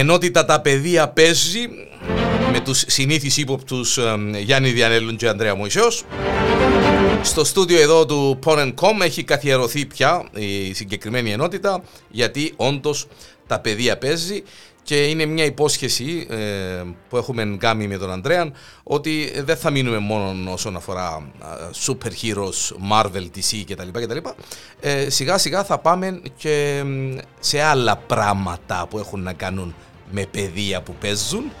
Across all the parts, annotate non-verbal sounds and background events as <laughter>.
Ενότητα τα παιδεία παίζει με τους συνήθεις ύποπτους ε, Γιάννη Διανέλουν και Ανδρέα Μωυσέως. Στο στούντιο εδώ του Porn.com έχει καθιερωθεί πια η συγκεκριμένη ενότητα γιατί όντως τα παιδεία παίζει και είναι μια υπόσχεση ε, που έχουμε κάνει με τον Ανδρέα ότι δεν θα μείνουμε μόνο όσον αφορά super heroes, Marvel, DC κτλ. κτλ. Ε, σιγά σιγά θα πάμε και σε άλλα πράγματα που έχουν να κάνουν με παιδεία που παίζουν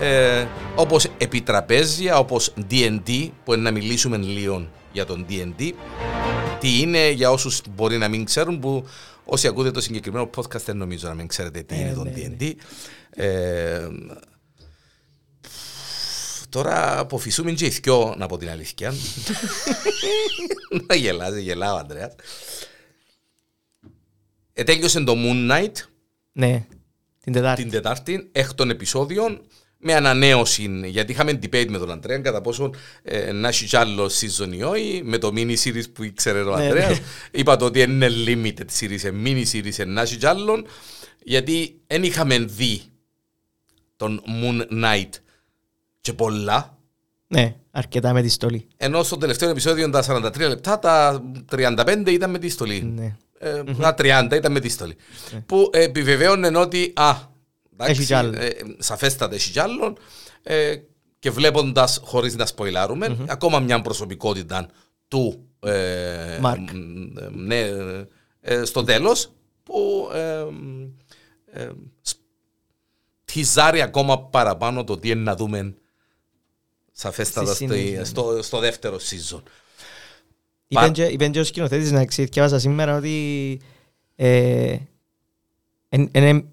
ε, όπως επιτραπέζια, όπως D&D που είναι να μιλήσουμε λίγο για τον D&D τι είναι για όσους μπορεί να μην ξέρουν που όσοι ακούτε το συγκεκριμένο podcast δεν νομίζω να μην ξέρετε τι είναι το D&D ε, Τώρα αποφυσούμε και οι να πω την αλήθεια. Να γελάζει, γελάω Ανδρέας. Ετέλειωσε το Moon Knight. Ναι, την Τετάρτη. Την Τετάρτη, έκτων επεισόδιων με ανανέωση, γιατί είχαμε debate με τον Αντρέα κατά πόσο ε, να έχει κι άλλο season ή όχι, με το mini series που ήξερε ο Αντρέας. Ναι, ναι. Είπα το ότι είναι limited series, ε, mini series, να έχει κι άλλον, γιατί δεν είχαμε δει τον Moon Knight και πολλά. Ναι, αρκετά με τη στολή. Ενώ στο τελευταίο επεισόδιο τα 43 λεπτά, τα 35 ήταν με τη στολή. Ναι. Ε, τα 30 ήταν με τη στολή. Ναι. Που επιβεβαίωνε ότι, α, έχει κι άλλο. Ε, σαφέστατα έχει κι άλλο. Ε, και βλέποντας, χωρίς να σποιλάρουμε, mm-hmm. ακόμα μια προσωπικότητα του ε, ναι, ε, στο τέλος που ε, ε, τυζάρει ακόμα παραπάνω το τι είναι να δούμε σαφέστατα στο, στο, στο, δεύτερο season. Είπεν και ο σκηνοθέτης να διάβασα σήμερα ότι ε,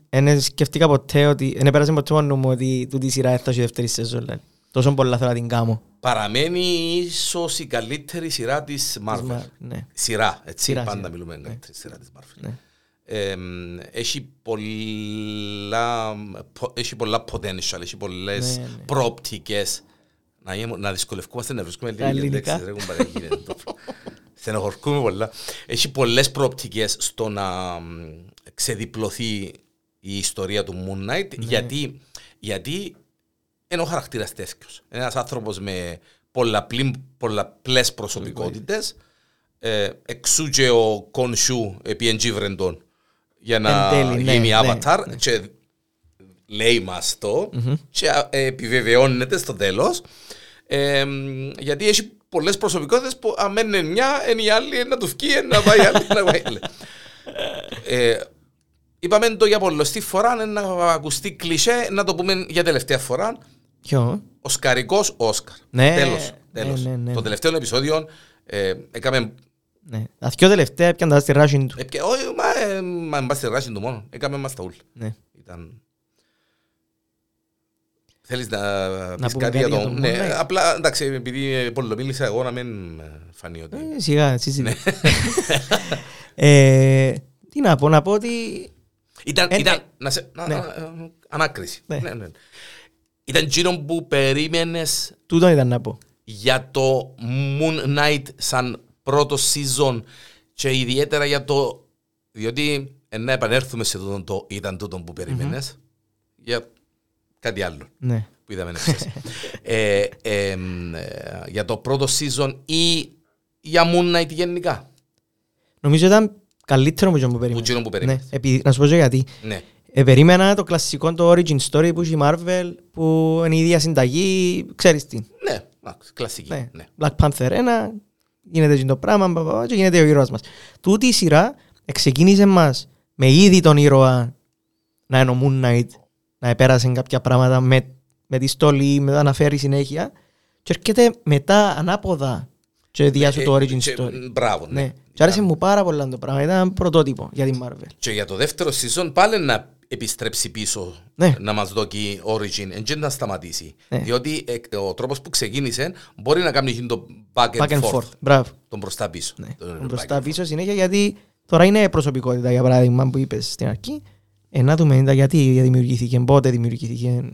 Εν σκεφτήκα ποτέ ότι, εν πέρασε ποτέ μόνο μου ότι τούτη σειρά έφτασε η δεύτερη σεζόν. Τόσο πολλά θέλω να την κάνω. Παραμένει ίσως η καλύτερη σειρά της Marvel. Ναι. Σειρά, έτσι, σειρά, πάντα σειρά. μιλούμε για ναι. σειρά της Marvel. Ναι. Ε, έχει πολλά, έχει πολλά potential, έχει πολλές ναι, ναι. προοπτικές. Να, να δυσκολευκούμαστε να βρίσκουμε λίγες λέξεις. <laughs> Στενοχωρκούμε πολλά. Έχει πολλές προοπτικές στο να ξεδιπλωθεί η ιστορία του Moon Knight ναι. γιατί, γιατί είναι ο χαρακτήρας τέτοιος. Είναι ένας άνθρωπος με πολλαπλές προσωπικότητες ε, εξού και ο Κονσού επί εντζίβρεντον για να τέλει, ναι, γίνει ναι, avatar ναι. και λέει μας το mm-hmm. και ε, επιβεβαιώνεται στο τέλος ε, γιατί έχει πολλές προσωπικότητες που αν μένει μια, είναι η άλλη να τους βγει, να πάει άλλη, να πάει άλλη. Ε, Είπαμε το για πολλωστή φορά, να ακουστεί κλισέ, να το πούμε για τελευταία φορά. Ποιο; Ο Σκαρικός Όσκαρ. Ναι, τέλος, τέλος. Ναι, ναι, ναι. Το τελευταίο επεισόδιο ε, έκαμε... Ναι. Τα δυο τελευταία έπιαν τα στη ράση του. Ε, όχι, μα, ε, μα μπας στη ράση του μόνο. Έκαμε μας τα ούλ. Ναι. Ήταν... Θέλεις να, να πεις κάτι για το... Ναι, ναι, απλά εντάξει, επειδή πολλομίλησα εγώ να μην φανεί ότι... Ε, σιγά, συζητή. <laughs> ε, τι να πω, να πω ότι ήταν, ε, ήταν ε, να σε, ναι. να, ανάκριση. Ναι. Ναι, ναι. Ήταν εκείνο που περίμενες Τούτο ήταν να πω. για το Moon Knight σαν πρώτο season και ιδιαίτερα για το διότι ε, να επανέλθουμε σε τούτο το ήταν τούτο που περίμενες mm-hmm. για κάτι άλλο ναι. που είδαμε ε, <laughs> ε, ε, για το πρώτο season ή για Moon Knight γενικά; Νομίζω ήταν Καλύτερο μου που περίμενα. Που ναι, επειδή, να σου πω γιατί. Ναι. Ε, περίμενα το κλασικό το origin story που έχει η Marvel που είναι η ίδια συνταγή, ξέρεις τι. Ναι, κλασική. Ναι. ναι. Black Panther 1, γίνεται το πράγμα και γίνεται ο ήρωας μας. Τούτη η σειρά ξεκίνησε μας με ήδη τον ήρωα να είναι ο Moon Knight, να επέρασε κάποια πράγματα με, με τη στολή, με το αναφέρει συνέχεια και έρχεται μετά ανάποδα και διάσου το origin story. Μπράβο, ναι. ναι. Και άρεσε μου πάρα πολλά το πράγμα. Ήταν πρωτότυπο για την Marvel. Και για το δεύτερο season πάλι να επιστρέψει πίσω ναι. να μας δώσει origin και να σταματήσει. Ναι. Διότι ε, ο τρόπος που ξεκίνησε μπορεί να κάνει το back and, back and forth. forth. Μπράβο. Τον μπροστά πίσω. Ναι. Τον, τον μπροστά πίσω συνέχεια γιατί τώρα είναι προσωπικότητα για παράδειγμα που είπες στην αρχή. Ε, να δούμε γιατί δημιουργήθηκε, πότε δημιουργήθηκε.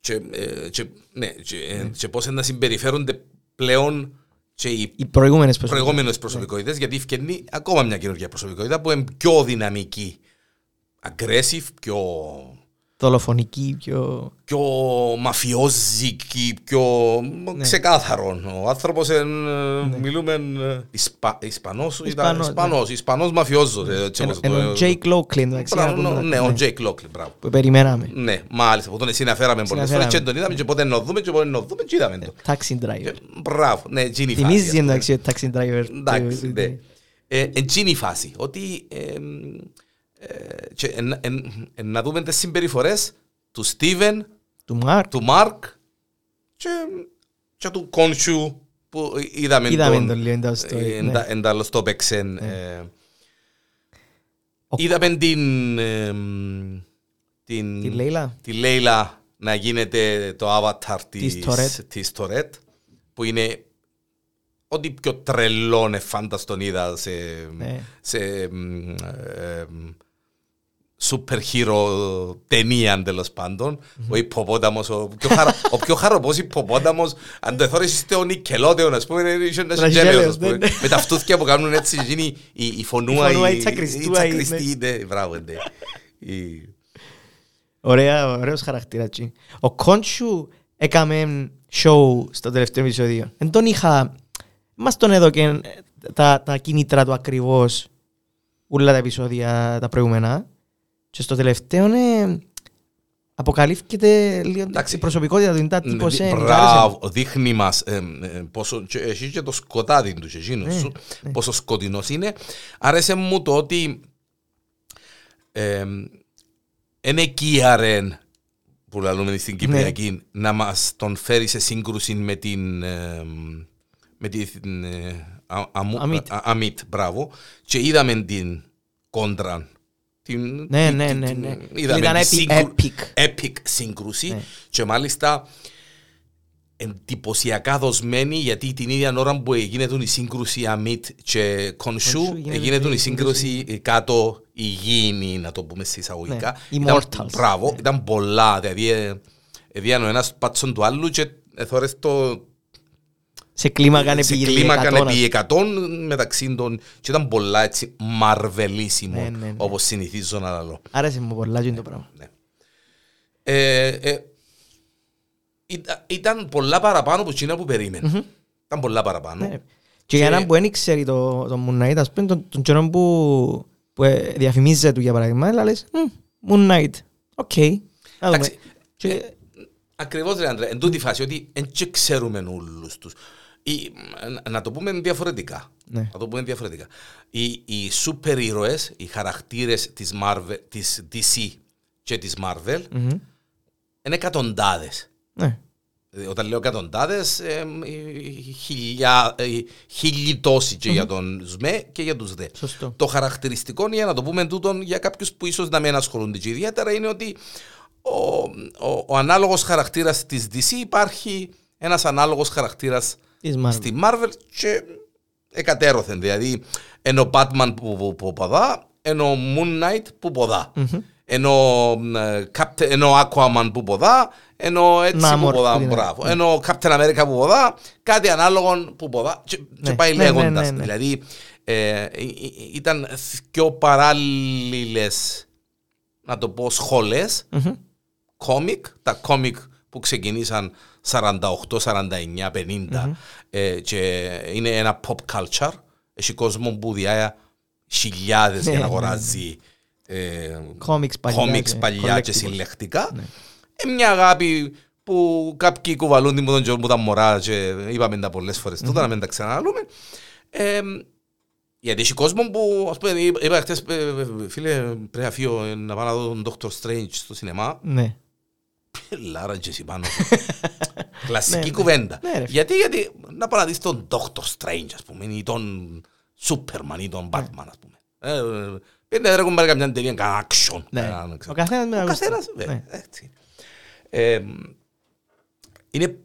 Και, ε, και, ναι, και, ε, ναι. και πώς να συμπεριφέρονται πλέον και οι, οι προηγούμενες προσωπικότητες, προσωπικότητες γιατί εφκαίνει ακόμα μια καινούργια προσωπικότητα που είναι πιο δυναμική, aggressive, πιο δολοφονική, πιο... πιο μαφιόζικη, πιο Ναι. ξεκάθαρο. Ο άνθρωπος εν, μιλούμε ε, Ισπα, Ισπανός, ήταν Ισπανός, Ισπανός, Ισπανός μαφιόζος. ε, έτσι όπως Ενώ το- ο Jake Lockley, εντάξει, να Μπράβο, πούμε, Ναι, ο Jake Lockley, μπράβο. που περιμέναμε. Ναι, μάλιστα, που τον συναφέραμε πολλές φορές Συναφέραμε. και τον είδαμε και πότε να δούμε και πότε να δούμε και είδαμε το. Taxi driver. Και Μπράβο, ναι, εκείνη η φάση. Θυμίζεις ας πούμε. εντάξει ο taxi driver. Εντάξει, του- ναι. του- Ε, Εκείνη η φάση, ότι ε, ε, και εν- εν- εν να δούμε τις συμπεριφορές του Στίβεν, Του Μάρκ. του Μάρκ και, και του Κόνσου που είδαμε, Είδαμε τον, τον λίγο εντός στο- ε, ναι. εντα- εντάλλως το παίξεν. ε, Ο- Είδαμε την, ε, την, Τη Λέιλα. τη Λέιλα να γίνεται το avatar της, Της Tourette. της Tourette, που είναι ό,τι πιο τρελό εφάνταστον είδα σε, Ναι. σε μ, ε, μ, super hero ταινία τέλος πάντων. Ο υποπόταμος, ο πιο, χαρο, ο πιο χαροπός υποπόταμος, αν το εθώρεις είστε ο Νικελόδεον, ας πούμε, είναι είσαι ένας Ένας γέλιος, γέλιος, ας πούμε. ναι, ναι. Με τα φτούθια που κάνουν έτσι, γίνει η, η φωνούα, Η φωνούα, η, η τσακριστούα, η η- τσακριστή, ναι, μπράβο, ναι. Η- Ωραία, ωραίος χαρακτήρας. τσι. Ο Κόντσου έκαμε show στο τελευταίο επεισόδιο. Εν τον είχα... Μας τον έδωκε τα, τα κίνητρα του ακριβώς όλα τα επεισόδια τα προηγούμενα. Και στο τελευταίο ναι, αποκαλύφθηκε λίγο Εντάξει. η προσωπικότητα του. Είναι τα Ναι, τύπος δι- ε, Μπράβο, δείχνει μας ε, ε, πόσο, και εσύ και το σκοτάδι τους και εκείνος Ναι, σου, πόσο σκοτεινός είναι. Άρεσε μου το ότι ε, είναι κύαρεν που λαλούμε στην Κυπριακή να μας τον φέρει σε σύγκρουση με την ε, με την ε, Α- Αμου- Αμίτ. Α- Αμίτ, μπράβο και είδαμε την κόντρα την, Ναι, την- ναι, την- ναι, την- ναι. είδαμε Ήταν τη epi- σύγκρου- epic. epic σύγκρουση Ναι. και μάλιστα εντυπωσιακά δοσμένη γιατί την ίδια ώρα που έγινε η σύγκρουση Αμίτ και Κονσού Κονσού γίνεται έγινε η η σύγκρουση κάτω υγιεινή να το πούμε σε εισαγωγικά Ναι, Ήταν- immortals. Μπράβο, ήταν πολλά δηλαδή ε, έδιαν ο ένας πάτσον του άλλου και εθώρες το Σε κλίμακα σε επί κλίμακα εκατόνα. επί 100 μεταξύ των και ήταν πολλά έτσι μαρβελίσιμο Ναι, ναι, ναι. όπως συνηθίζω να λέω Άρεσε μου πολλά και το πράγμα. ναι. Ε, ε, ήταν, ήταν πολλά παραπάνω από εκείνα που περίμενα. Ήταν πολλά παραπάνω. Ναι. Και για έναν που δεν ξέρει το, το Moon Knight, ας πούμε, τον, τον καιρό που, που ε, διαφημίζεται του για παράδειγμα, αλλά λες, «Μμ, Moon Knight, οκ. να δούμε». Εντάξει, Και- Ακριβώς ρε Αντρέ, εν τούτη φάση ότι δεν και ξέρουμε όλους τους. Ή, να- να το πούμε διαφορετικά. Ναι. Να το πούμε διαφορετικά. Οι, οι σούπερ ήρωες, οι χαρακτήρες της, Marvel, της DC και της Marvel Μμμ. είναι εκατοντάδες. Ναι. Ε, Όταν λέω εκατοντάδες, χίλιοι τόσοι και για τους μεν και για τους δε. Σωστό. Το χαρακτηριστικό, για να το πούμε τούτον, για κάποιους που ίσως να μην ασχολούνται και ιδιαίτερα, είναι ότι ο, ο, ο ανάλογος χαρακτήρας της DC υπάρχει ένας ανάλογος χαρακτήρας Της Marvel. στη Marvel και εκατέρωθεν. Δηλαδή, ενώ ο Batman που, που, που ποδά, ενώ ο Moon Knight που ποδά. Ενώ, ε, Captain, ενώ Aquaman που ποδά, ενώ έτσι που Namor ποδά, που είναι. μπράβο. Ενώ Captain America που ποδά, κάτι ανάλογο που ποδά και, και Ναι, πάει ναι, ναι, λέγοντας. ναι, ναι. Δηλαδή, ε, ε, ε, ήταν πιο παράλληλες, να το πω, σχόλες, Μμμ. κόμικ, τα κόμικ που ξεκινήσαν 48, 49, 50 ε, και είναι ένα pop culture. Έχει κόσμο που διάει χιλιάδες για να Ναι, ναι, αγοράζει ε, Κόμικς παλιά κόμικς και παλιά και collectibles. συλλεκτικά. Ναι. Ε, μια αγάπη που κάποιοι κουβαλούν την τον που ήταν μωρά και είπαμε τα πολλές φορές τούτα, να μην τα ξαναλούμε. Ε, γιατί έχει κόσμο που, ας πούμε, είπα είπα χτες, ε, ε, φίλε, πρέπει να φύγω ε, να πάω να δω τον Dr. Strange στο σινεμά. Ναι. Λάρα και εσύ πάνω. σου. <laughs> Κλασική Ναι, ναι. κουβέντα. Ναι, ρε. Γιατί, γιατί να πάω να δεις τον Dr. Strange, ας πούμε, ή τον Superman ή τον Batman, ας πούμε. Ε, ε, Πέντε ρε κουμπάρε καμιά ταινία, κανένα action. Ναι. κανένα, ξέρω. Ο καθένας με Ο τα γούστα. καθένας, βέβαια, Ναι. έτσι. Ε, Είναι,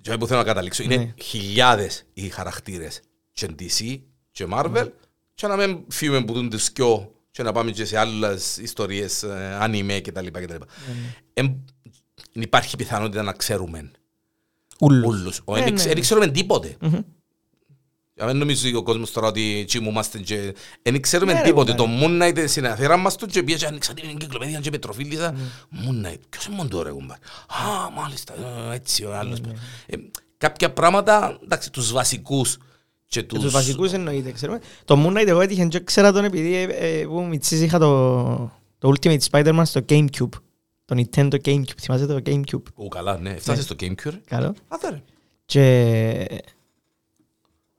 και που θέλω να καταλήξω, είναι Ναι. χιλιάδες οι χαρακτήρες και DC και Marvel και να μην φύγουμε που δουν τις σκιο και να πάμε και σε άλλες ιστορίες, ε, anime κτλ. Κτλ. Εμ, υπάρχει πιθανότητα να ξέρουμε Ούλους. όλους. Ναι, Δεν ναι, ναι. ξέρουμε τίποτε. Για μην νομίζει ο κόσμος τώρα ότι εκεί μου είμαστε και... Εν ξέρουμε Ναι, ρε, τίποτε. Το κουμπάρε. Moon Knight στην αφήρα μας του και πήγε και άνοιξα την εγκυκλοπαίδεια και πετροφίλησα. Moon Knight. Ποιος είναι μόνο ρε κουμπάρε. Α, μάλιστα. ε, Έτσι ο άλλος. Ε, Κάποια πράγματα, εντάξει, τους βασικούς και Και τους τους... βασικούς εννοείται, ξέρουμε. Το Moon Knight εγώ έτυχε και ξέρα τον επειδή ε, ε, που μητσής είχα το, το Ultimate Spider-Man στο Gamecube. Το Nintendo Gamecube, θυμάσαι το Gamecube; Ου, καλά, ναι. Φτάσες στο GameCube. ρε. Καλό. Άντε, ρε. Και,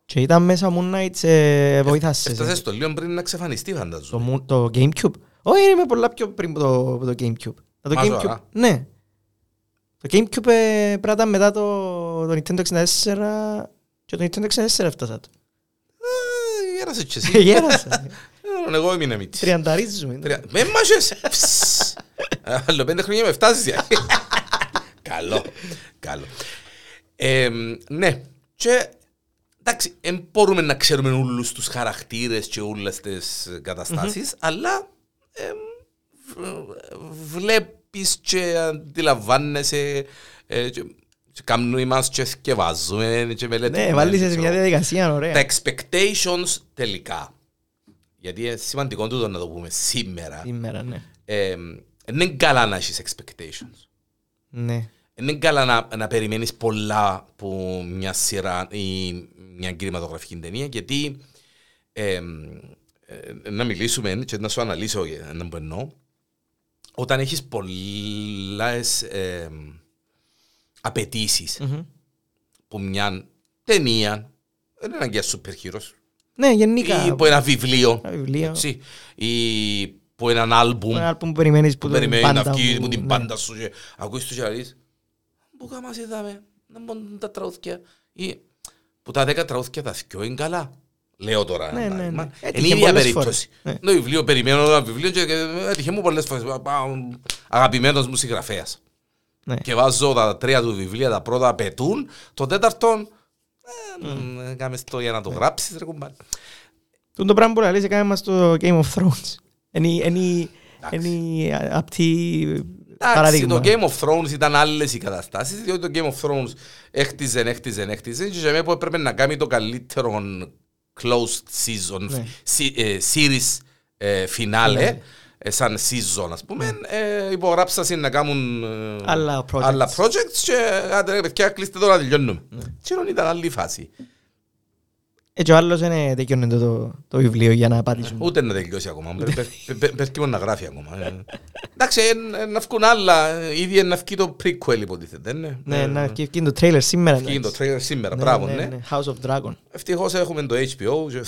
και ήταν μέσα Moon Knight σε βοήθασες. Έφτασες στο λίγο πριν να εξαφανιστεί Το, φανταζόμαι. Moon- το Gamecube. Όχι, είμαι πολλά πιο πριν από το, από το Gamecube. Το Μα Gamecube, σοβαρά. ναι. Το Gamecube ε, πρέπει να ήταν μετά το, το Nintendo 64 και το Nintendo 64 έφτασα το. Ε, Γέρασες κι εσύ. <laughs> Γέρασα. Ε, Εγώ έμεινα μίτσι. Τριανταρίζουμε. Τρία- Με μάχες. Φσσ. Άλλο πέντε χρόνια με φτάσεις. για. <laughs> Καλό. Καλό. Ε, Ναι. Και εντάξει, δεν μπορούμε να ξέρουμε όλους τους χαρακτήρες και όλες τις καταστάσεις, αλλά εμ, β- βλέπεις και αντιλαμβάνεσαι ε, και και κάνουμε μας και θκευάζουμε και μελετούμε. Ναι, βάλεις σε ξέρω. μια διαδικασία Τα ωραία. expectations τελικά. Γιατί είναι σημαντικό τούτο να το πούμε σήμερα. Σήμερα, ναι. Ε, δεν είναι καλά να έχεις expectations. Ναι. Δεν είναι καλά να, να περιμένεις πολλά από μια σειρά ή μια κινηματογραφική ταινία γιατί ε, ε, να μιλήσουμε και να σου αναλύσω για να που εννοώ όταν έχεις πολλές ε, απαιτήσεις Μμμ. που μια ταινία δεν είναι αναγκαία σούπερ heroes Ναι, γενικά. ή από ένα βιβλίο Ένα βιβλίο. έτσι, ή από έναν άλμπουμ Ένα άλμπουμ που περιμένεις που που τον περιμένει να πάντα βγει μου, μου την ναι. πάντα σου και ακούεις τους και λαλείς που κάμας είδαμε, να μπουν τα τραγούδια ή που τα δέκα τραγούδια τα θκιο είναι καλά. Λέω τώρα. Ναι, ένα ναι, παράδειγμα. ναι. Είναι Έτυχε η ίδια πολλές περίπτωση. φορές. Το βιβλίο, περιμένω ένα βιβλίο και και έτυχε μου πολλές φορές. πα- πα- Αγαπημένος μου συγγραφέας. Ναι. Και βάζω τα τρία του βιβλία, τα πρώτα απαιτούν, το τέταρτο ε, κάμε το για να Ναι. το γράψεις ρε κουμπάρε. Τούτο πράγμα που λέει έκανε μας το Game of Thrones. Είναι είναι- είναι απτή Εντάξει, παράδειγμα. το Game of Thrones ήταν άλλες οι καταστάσεις, διότι το Game of Thrones έχτιζε, έχτιζε, έχτιζε και για μένα που έπρεπε να κάνει το καλύτερο closed season, Ναι. σι- ε, series ε, finale, ε, σαν season ας πούμε, ε, υπογράψασαν να κάνουν ε, Άλλα projects. άλλα projects και άντε ρε παιδιά κλείστε τώρα να τελειώνουμε. Και ενώ ήταν άλλη φάση. Έτσι ο άλλος είναι τελειώνει το, το, το βιβλίο για να απαντήσουμε. Ούτε να τελειώσει ακόμα. Πε- πε- πε- Πες μόνο να γράφει ακόμα. Ε, <laughs> Εντάξει, ε, ε, να βγουν άλλα. ε, Ήδη να βγει το prequel υποτίθεται. ναι. Ναι, Ε, να βγει το τρέιλερ σήμερα. Βγει το εντάξει. trailer σήμερα, Ναι, μπράβο, ναι, ναι. ναι. House of Dragon. Ευτυχώς έχουμε το HBO <laughs> <laughs>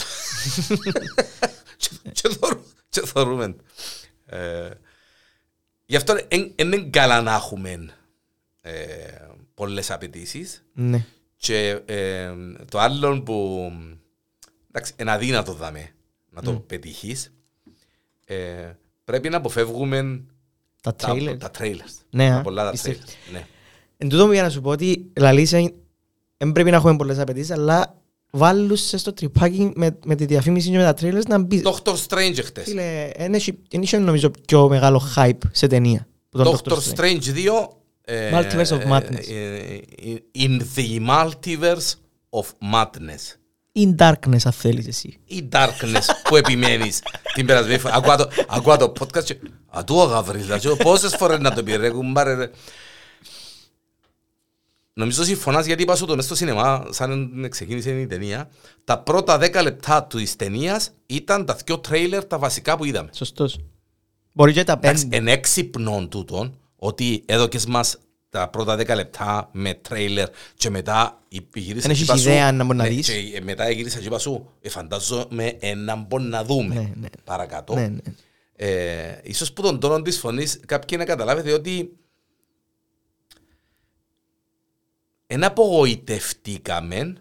και- και- και θωρ- και θωρούμε. Ε, Γι' αυτό δεν είναι καλά να έχουμε ε, πολλές απαιτήσεις Ναι. και ε, το άλλο που εντάξει, είναι αδύνατο δάμε να το πετύχεις ε, πρέπει να αποφεύγουμε Τα τα, τρέιλερ. τα trailers. Ναι, Τα α, πολλά τα πιστεύω. trailers. Ναι. Εν τούτο μου για να σου πω ότι λαλήσα δεν πρέπει να έχουμε πολλές απαιτήσεις αλλά βάλουν σε στο τρυπάκι με, με τη διαφήμιση και με τα trailers να μπει. Doctor Strange χτες. Φίλε, δεν έχει- δεν είχε νομίζω πιο μεγάλο hype σε ταινία. που τον Doctor Strange 2 ε, Multiverse of Madness. ε, ε, In the Multiverse of Madness. In darkness αν θέλεις εσύ. Η darkness που επιμένεις <laughs> την περασμένη φορά. Ακούω το- Ακούω το podcast και «Α, του ο Γαβρίλας, και πόσες φορές να το πει ρε κουμπάρε ρε». Νομίζω συμφωνάς γιατί είπα σου το μες στο σινεμά, σαν ξεκίνησε η ταινία, τα πρώτα 10 λεπτά του της ταινίας ήταν τα δυο τρέιλερ τα βασικά που είδαμε. Σωστός. Μπορεί και τα Εντάξει, πέντε. εν έξυπνον τούτον, ότι έδωκες μας τα πρώτα 10 λεπτά με τρέιλερ και μετά γύρισα Εν έχεις και είπα σου- ιδέα να μπορείς να ναι, δεις. και μετά γύρισα και είπα σου, ε, φαντάζομαι ένα μπορεί να δούμε Ναι, ναι. παρακάτω. Ναι, ναι. Ε, ίσως που τον τόνο της φωνής κάποιοι να καταλάβετε ότι εν απογοητευτήκαμε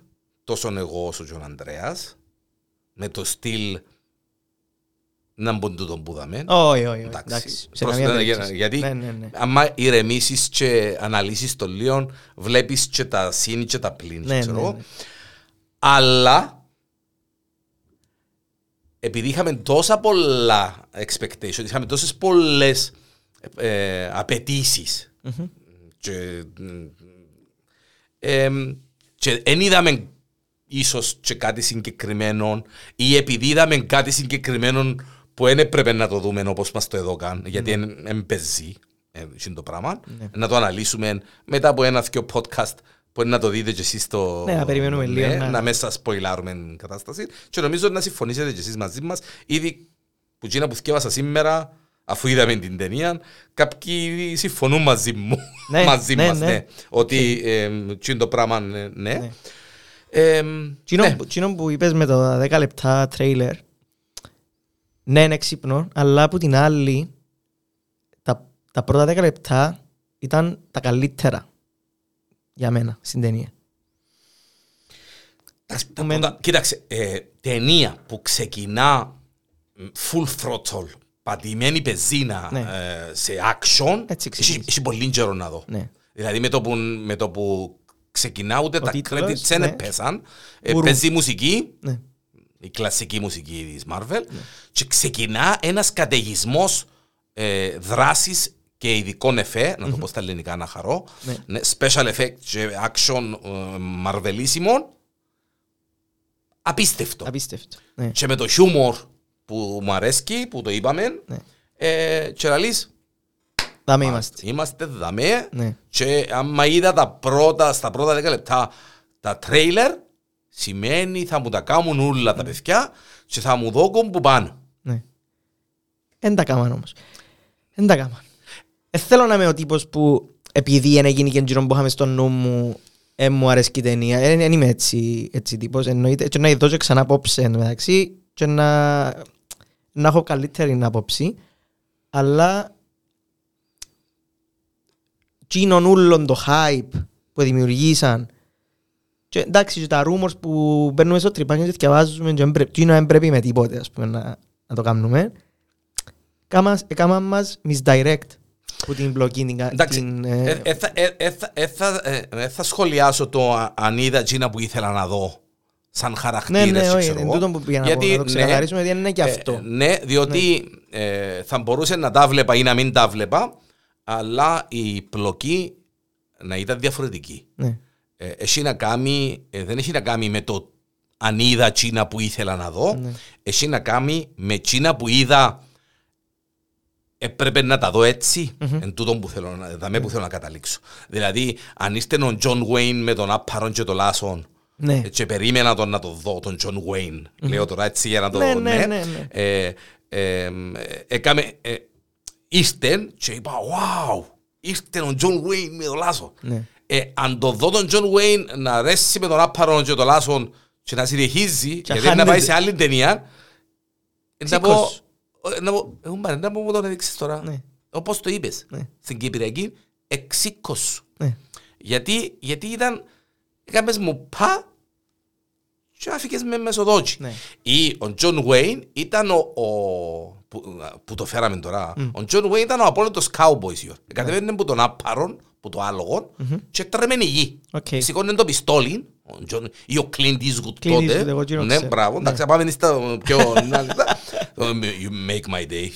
τόσο εγώ όσο και ο Ανδρέας με το στυλ να μπουν τούτον που δαμε. Όχι, όχι, όχι. Εντάξει, Εντάξει. Σε προς καμία την- περίπτωση. γιατί Ναι, ναι, ναι. άμα ηρεμήσεις και αναλύσεις το λίγο, βλέπεις και τα συν και τα πλήν, Ναι, ξέρω ναι, εγώ. ναι. Αλλά επειδή είχαμε τόσα πολλά expectations, είχαμε τόσες πολλές ε, απαιτήσεις και, εμ, και δεν είδαμε ίσως και κάτι συγκεκριμένο ή επειδή είδαμε κάτι συγκεκριμένο που δεν έπρεπε να το δούμε όπως μας το εδώ καν, γιατί είναι παίζει είναι το πράγμα, να το αναλύσουμε μετά από ένα-δυο podcast που να το δείτε και εσείς στο... Ναι, να περιμένουμε λίγο, ναι. Να μέσα σποιλάρουμε κατάσταση και νομίζω να συμφωνήσετε και εσείς μαζί μας ήδη που εκείνα που θυκεύασα σήμερα αφού είδαμε την ταινία, κάποιοι συμφωνούν μαζί μου, Ναι, μαζί ναι, μας, ναι. ναι. Ότι ε, τι είναι το πράγμα, ναι. ναι. Ναι. Ε, Τσίνο, ναι. τσίνο που είπες με το 10 λεπτά τρέιλερ, ναι είναι έξυπνο, αλλά από την άλλη, τα, τα πρώτα 10 λεπτά ήταν τα καλύτερα για μένα στην ταινία. Τα- τα πούμε- πρώτα- Κοίταξε, ε, ταινία που ξεκινά μ, full throttle, πατημένη πεζίνα Ναι. ε, σε action, Έτσι έχει, ξεκινήσει. έχει πολύ καιρό να δω. Ναι. Δηλαδή με το που, με το που ξεκινά ούτε τα τίτλος, credits δεν ναι. πέσαν, ε, Ουρου. παίζει μουσική, Ναι. η κλασική μουσική της Marvel και ξεκινά ένας καταιγισμός ε, δράσης και ειδικών εφέ, να το πω στα ελληνικά να χαρώ, Ναι. ναι, special effect και action ε, μαρβελίσιμων, απίστευτο. Απίστευτο. Ναι. Και με το χιούμορ που μου αρέσκει, που το είπαμε, Ναι. ε, και να λες, Δάμε είμαστε. είμαστε δαμέ Ναι. και άμα είδα τα πρώτα, στα πρώτα 10 λεπτά τα τρέιλερ, σημαίνει θα μου τα κάνουν όλα τα παιδιά και θα μου δώκουν που πάνε. Ναι. Εν τα κάμαν όμως. Εν τα κάμαν. Ε, θέλω να είμαι ο τύπος που επειδή είναι γίνει και εκείνο που είχαμε στο νου μου ε, μου αρέσει η ταινία. Ε, Δεν είμαι έτσι, έτσι τύπος. Εννοείται. Και να δω και ξανά απόψε εν τω μεταξύ και να, να έχω καλύτερη άποψη. Αλλά εκείνον ούλον το hype που δημιουργήσαν και εντάξει και τα rumors που μπαίνουμε στο τρυπάνι και διαβάζουμε και δεν πρέ- εκείνο δεν πρέπει με τίποτε ας πούμε, να, να το κάνουμε Κάμα- έκαναν μας misdirect που την μπλοκή την, Εντάξει, την, ε, ε, ε, θα- ε, ε, θα- ε, θα- ε, ε, θα σχολιάσω το α- αν είδα εκείνα που ήθελα να δω σαν ναι, χαρακτήρες. ναι, όχι, ξέρω είναι εγώ. τούτο που πήγα να πω, Γιατί, να το ναι, ξεκαθαρίσουμε, γιατί είναι και ε, αυτό. Ναι, διότι ε, θα μπορούσε να τα βλέπα ή να μην τα βλέπα, αλλά η πλοκή να ήταν διαφορετική. Ναι. Ε, έχει να κάνει, ε, δεν έχει να κάνει με το αν είδα τσίνα που ήθελα να δω, Ναι. έχει να κάνει με τσίνα που είδα έπρεπε να τα δω έτσι, εν τούτο που θέλω, να- δαμέ που θέλω να καταλήξω. Δηλαδή, αν είστε ο Τζον Βέιν με τον Άπαρον και τον Λάσον Ναι. και περίμενα τον να το δω, τον Τζον Βέιν, λέω τώρα έτσι για να το Ναι, ναι, ναι, ναι. Ε, ε, ε, έκαμε, ε, ήρθε και είπα, wow, ήρθε ο Τζον Βέιν με τον Λάσον. Ναι. Ε, αν το δω τον Τζον Βέιν να αρέσει με τον Άπαρον και τον Λάσον και να συνεχίζει, γιατί να χάνεται. πάει σε άλλη ταινία, ε, να πω, Σήκος. ε, να πω, εγώ μπαρε, να πω μου τον έδειξες τώρα. Ναι. Όπως το είπες, Ναι. στην Κυπριακή, εξήκος. Ναι. Γιατί, γιατί ήταν, έκαμες μου πα και άφηκες με μεσοδότσι. Ναι. Ή ο Τζον Βέιν ήταν ο, ο- που, που το φέραμε τώρα, ο Τζον Βέιν ήταν ο απόλυτος cowboys. Ναι. Κατεβαίνε που τον άπαρον, που το άλογο και τρέμενε γη. Οκ. Σηκώνε το πιστόλι, ο John- ή ο Clint Eastwood Clint τότε. Eastwood, εγώ εκείνο Ναι, ξέρω. μπράβο, Ναι. εντάξει, να πάμε στα πιο... να λεπτά. <laughs> You make my day.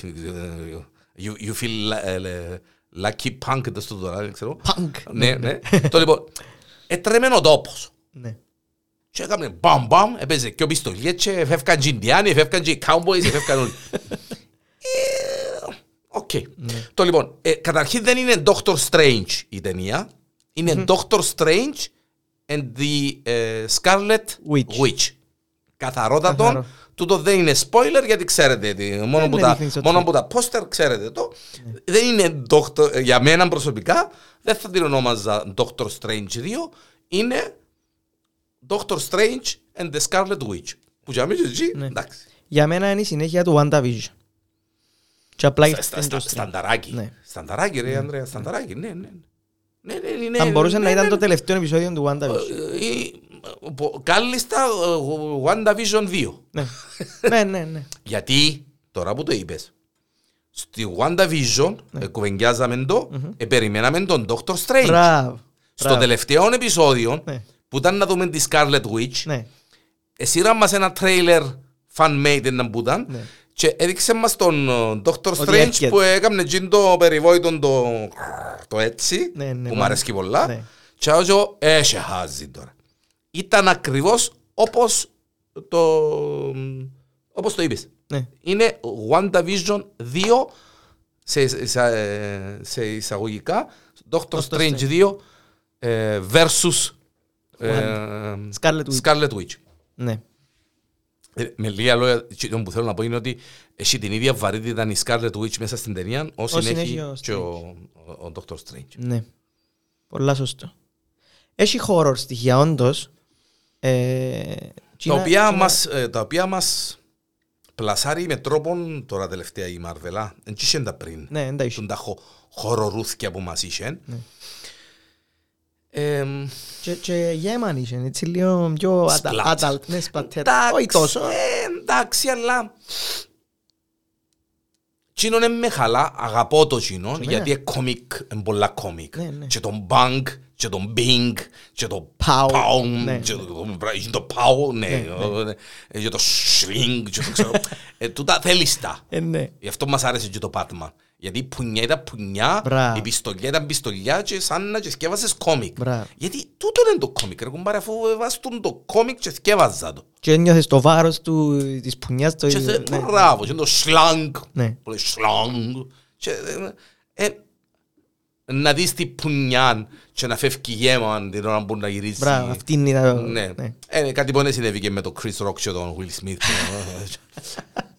You, you feel li- ε, lucky punk, το στο τώρα, δεν ξέρω. Punk. Ναι, ναι. Το λοιπόν, έτρεμεν ο τόπος. Ναι. Και έκαμε μπαμ μπαμ, έπαιζε και ο πιστολιές τζαι, εφεύκαν και οι Ινδιάνοι, εφεύκαν και οι Cowboys, εφεύκαν όλοι. <laughs> Ε, Οκ. Το λοιπόν, ε, καταρχήν δεν είναι Doctor Strange η ταινία, είναι Doctor Strange and the ε, Scarlet Witch. Witch. Καθαρότατον, Καθαρό. τούτο δεν είναι spoiler γιατί ξέρετε, τι, μόνο, Δεν που με τα, δείχνει στο μόνο trailer. που τα poster ξέρετε το. Δεν είναι Doctor, ε, για μένα προσωπικά, δεν θα την ονόμαζα Doctor Strange 2, είναι Doctor Strange and the Scarlet Witch. Που για μένα εσύ, Ναι. εντάξει. Για μένα είναι η συνέχεια του WandaVision. Και απλά Στα- ήρθε στα- το στα- stream. Στανταράκι. Ναι. Στανταράκι ρε Ανδρέα, στανταράκι. Ναι, ναι. Ναι, ναι, ναι, Θα ναι, μπορούσε ναι, να ήταν ναι, το ναι. τελευταίο επεισόδιο του WandaVision. Ε, ή, ε, πο- Κάλλιστα ε, WandaVision 2. Ναι. Ναι, ναι, ναι. Γιατί τώρα που το είπες, στη WandaVision ε, κουβεντιάζαμε το, ε, περιμέναμε τον Doctor Strange. Μπράβο. Στο Μπράβο. τελευταίο επεισόδιο, Ναι. που ήταν να δούμε τη Scarlet Witch, Ναι. εσύραν μας ένα τρέιλερ fan-made να μπούταν Ναι. και έδειξε μας τον ε, Doctor Ότι Strange έρχεται. που έκαμε εκείνο το περιβόητο το, το έτσι Ναι, ναι, που μου ναι. αρέσει πολλά Ναι. και εγώ «Ε, σε χάζει τώρα. Ήταν ακριβώς όπως το, όπως το είπες. Ναι. Είναι WandaVision 2 σε, σε, σε εισαγωγικά, Doctor Doctor Strange 2 ε, versus ε, Scarlet Witch. Scarlet Witch. Ναι. Ε, Με λίγα λόγια, το που θέλω να πω είναι ότι έχει την ίδια βαρύτητα η Scarlet Witch μέσα στην ταινία όσο Όσοι έχει έχει ο και ο, ο, ο Doctor Strange. Ναι. Πολλά σωστό. Έχει horror στοιχεία όντως. Ε, Τα τσίνα- οποία, τσίνα- μας, ε, τα οποία μας πλασάρει με τρόπον τώρα τελευταία η Μαρβελά. Δεν είχε τα πριν. Ναι, εντάξει. Τον τα χο, χορορούθκια που μας είχε. Ναι. Ε, Και, και γέμαν είχε, έτσι λίγο πιο atta- Splat. adult, ναι, σπατέρ. εντάξει, Όχι τόσο. ε, εντάξει, αλλά... Τσίνο είναι με χαλά, αγαπώ το τσίνο, Και γιατί είναι κόμικ, είναι πολλά κόμικ. Ναι, ναι. Και τον Bang, και τον Bing, και το Pow. Pow, Ναι. και το- και το Pow, ναι, Ναι, ναι, και το Shrink, και το ξέρω. Ε, Τούτα θέλεις τα. Ε, ναι. Γι' αυτό μας άρεσε και το Batman. Γιατί η πουνιά ήταν πουνιά, Μπράβο. η πιστολιά ήταν πιστολιά και σαν να και σκεύασες κόμικ. Μπράβο. Γιατί τούτο είναι το κόμικ, ρε κουμπάρε, αφού βάστον το κόμικ και σκεύαζα το. Και ένιωθες το βάρος του, της πουνιάς. Το, Και θε, ναι. μπράβο, και είναι το σλάγκ, Ναι. που λέει σλάγκ. Και, ε, ε, να δεις την πουνιά και να φεύγει γέμα την ώρα που να γυρίζει. Μπράβο, αυτή είναι η... τα- Ναι. ναι. Ε, κάτι που δεν συνέβη και με τον Chris Rock και τον Will Smith. <laughs>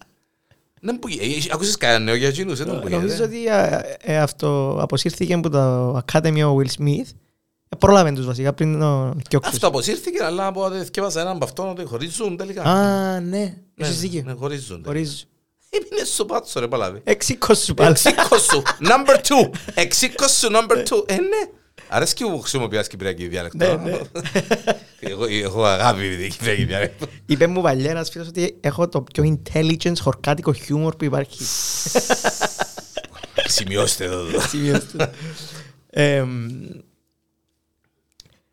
Δεν που ε, Άκουσες κανένα νέο για εκείνους, δεν που Νομίζω ότι ε, ε, αυτό αποσύρθηκε από το Academy ο Will Smith. Ε, Πρόλαβε τους βασικά πριν το διώξεις. Αυτό αποσύρθηκε, αλλά από ό,τι θυκεύασα έναν από αυτόν ότι χωρίζουν τελικά. Α, ναι. Ναι, Έχεις δίκιο. ναι, χωρίζουν. Χωρίζεις. Έμεινε στο πάτσο ρε παλάβη. Εξήκος σου πάλι. Εξήκο σου, number two. Εξήκο σου, number two. Ε, ναι. Αρέσκει που χρησιμοποιάς κυπριακή διάλεκτο. Ναι, ναι. Εγώ- Έχω αγάπη με την κυπριακή διάλεκτο. Είπε μου παλιά ένας φίλος ότι έχω το πιο intelligent χορκάτικο χιούμορ που υπάρχει. Σημειώστε εδώ. το. Σημειώστε. Εμ,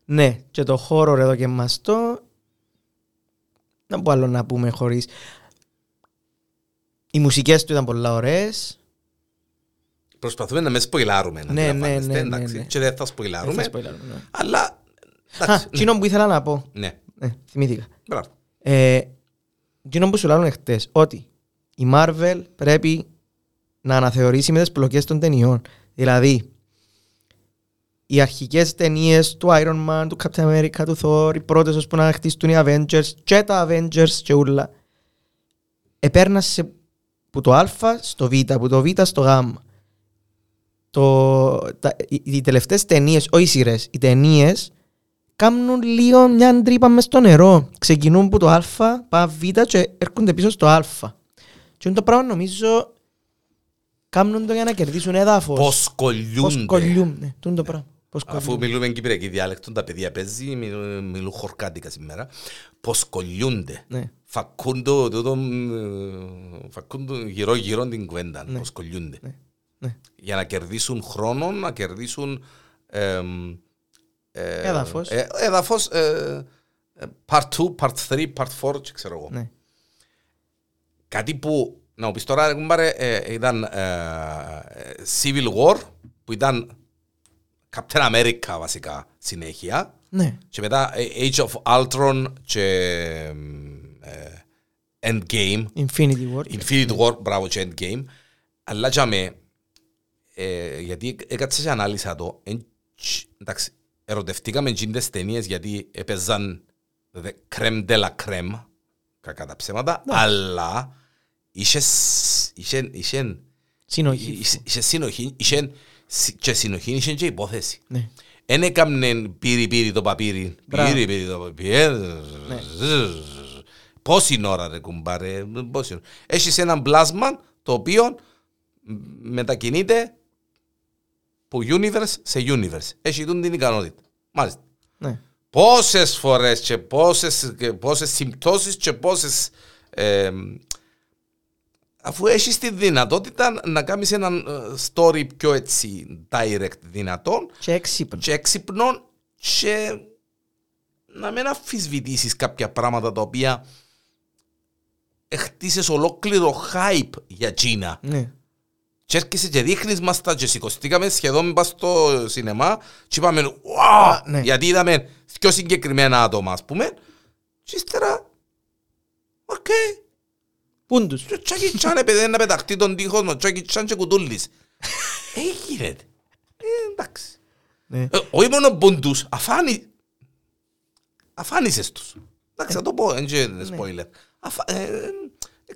Ναι, και το horror εδώ και μας το... Να πω άλλο να πούμε χωρίς... Οι μουσικές του ήταν πολλά ωραίες. Προσπαθούμε να με σποιλάρουμε. να Ναι, ναι, αντιλαμβάνεστε, ναι, ναι, εντάξει. ναι. Και δεν θα Δεν θα σποιλάρουμε. σποιλάρουμε, ναι. Αλλά. Α, εντάξει, εκείνο που ήθελα να πω. Ναι. Ναι, θυμήθηκα. Μπράβο. Ε, Εκείνο που σου λάλλουν χτες, ότι η Marvel πρέπει να αναθεωρήσει με τις πλοκές των ταινιών. Δηλαδή, οι αρχικές ταινίες του Iron Man, του Captain America, του Thor, οι πρώτες ώσπου να χτιστούν οι Avengers και τα Avengers και ούλα, επέρνας σε που το Α στο Β, που το Β στο Γ. Το, τα, οι, οι τελευταίες ταινίες, όχι οι σειρές, οι ταινίες κάνουν λίγο μια τρύπα μες στο νερό. Ξεκινούν από το Α, πά Β και έρχονται πίσω στο Α. Και είναι το πράγμα νομίζω κάνουν το για να κερδίσουν έδαφος. Πώ Πώς κολλιούνται. κολλιούν. Ναι, το είναι το πράγμα. Πώς Αφού κολλιούν. μιλούμε κυπριακή διάλεκτο, τα παιδιά παίζει, μιλούν, μιλούν χορκάτικα σήμερα. Πώ κολλιούνται. Ναι. Φακούν το, το, το, φακούν το γύρω γύρω την κουβέντα. Ναι. Πώς κολλιούνται. Ναι. Ναι. Για να κερδίσουν χρόνο, να κερδίσουν εμ, ε, Έδαφος. ε, έδαφος, ε, ε, part 2, part 3, part 4, και ξέρω εγώ. Ναι. Κάτι που, να μου πεις τώρα, ρε κουμπάρε, ε, ήταν ε, ε, Civil War, που ήταν Captain America βασικά συνέχεια, Ναι. και μετά ε, Age of Ultron και ε, Endgame, Infinity War. Infinity War, μπράβο και Endgame, αλλά για με, ε, γιατί έκατσα και ανάλυσα το, εν, τσ- εντάξει, ερωτευτήκαμε τις ταινίες γιατί έπαιζαν δε, crème de la crème, κακά τα ψέματα, αλλά είχε, είχε, είχε, Συνοχή. είχε, είχε συνοχή, είχε, συ- και συνοχή είχε και υπόθεση. Ναι. Εν έκαμνε πύρι πύρι το παπύρι. Μπράβο. Πύρι πύρι το παπύρι. Πόση ώρα ρε κουμπάρε. Πόση ώρα. Έχεις ένα πλάσμα το οποίο μετακινείται από universe σε universe. Έχει τούν την ικανότητα. Μάλιστα. Ναι. Πόσες φορές και πόσες, και πόσες συμπτώσεις και πόσες... ε, αφού έχεις τη δυνατότητα να κάνεις έναν ε, story πιο έτσι direct δυνατόν Και έξυπνο. και έξυπνο και να μην αφισβητήσεις κάποια πράγματα τα οποία χτίσες ολόκληρο hype για Κίνα Ναι. Και έρχεσαι και δείχνεις μας τα και σηκωστήκαμε σχεδόν πας στο σινεμά και είπαμε wow, ναι. γιατί είδαμε πιο συγκεκριμένα άτομα ας πούμε Και ύστερα, οκ. Πούν τους. Και ο Τσάκι Τσάν επειδή να πεταχτεί τον τείχο με ο Τσάκι Τσάν και κουτούλης. Ε, γίνεται. Ε, εντάξει. Ναι. Ε, όχι μόνο πούντους, αφάνει... αφάνισες τους. Εντάξει, θα το πω, δεν είναι spoiler.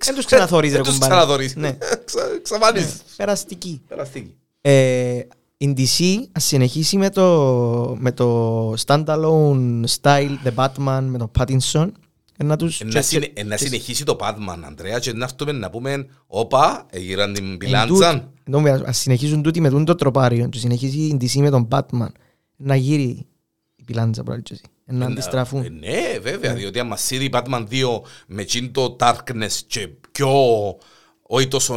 Αφα... Ε, εξ- Δεν τους ξαναθωρείς, ρε Δεν τους κουμπάρε. ξαναθωρείς. Ναι. Εξα- Εξαφάνισες. Περαστική. Περαστική. Ε, η DC ας συνεχίσει με το, με το standalone style The Batman με τον Pattinson ε, να τους... Ε, να και- συνε- και- ε, να και- συνεχίσει το Batman, Αντρέα, και να έρθουμε να πούμε, όπα, έγιναν την εν πιλάντζαν. τούτ- εν τω μεταξύ, Ας συνεχίσουν τούτοι με τούτο τροπάριο και συνεχίσει η DC με τον Batman να γύρει η πιλάντζα που λέει και εσύ. Ε, να Ε, αντιστραφούν. Ναι, βέβαια, διότι άμα σύρει η Batman 2 με εκείνο το darkness και πιο, όχι τόσο,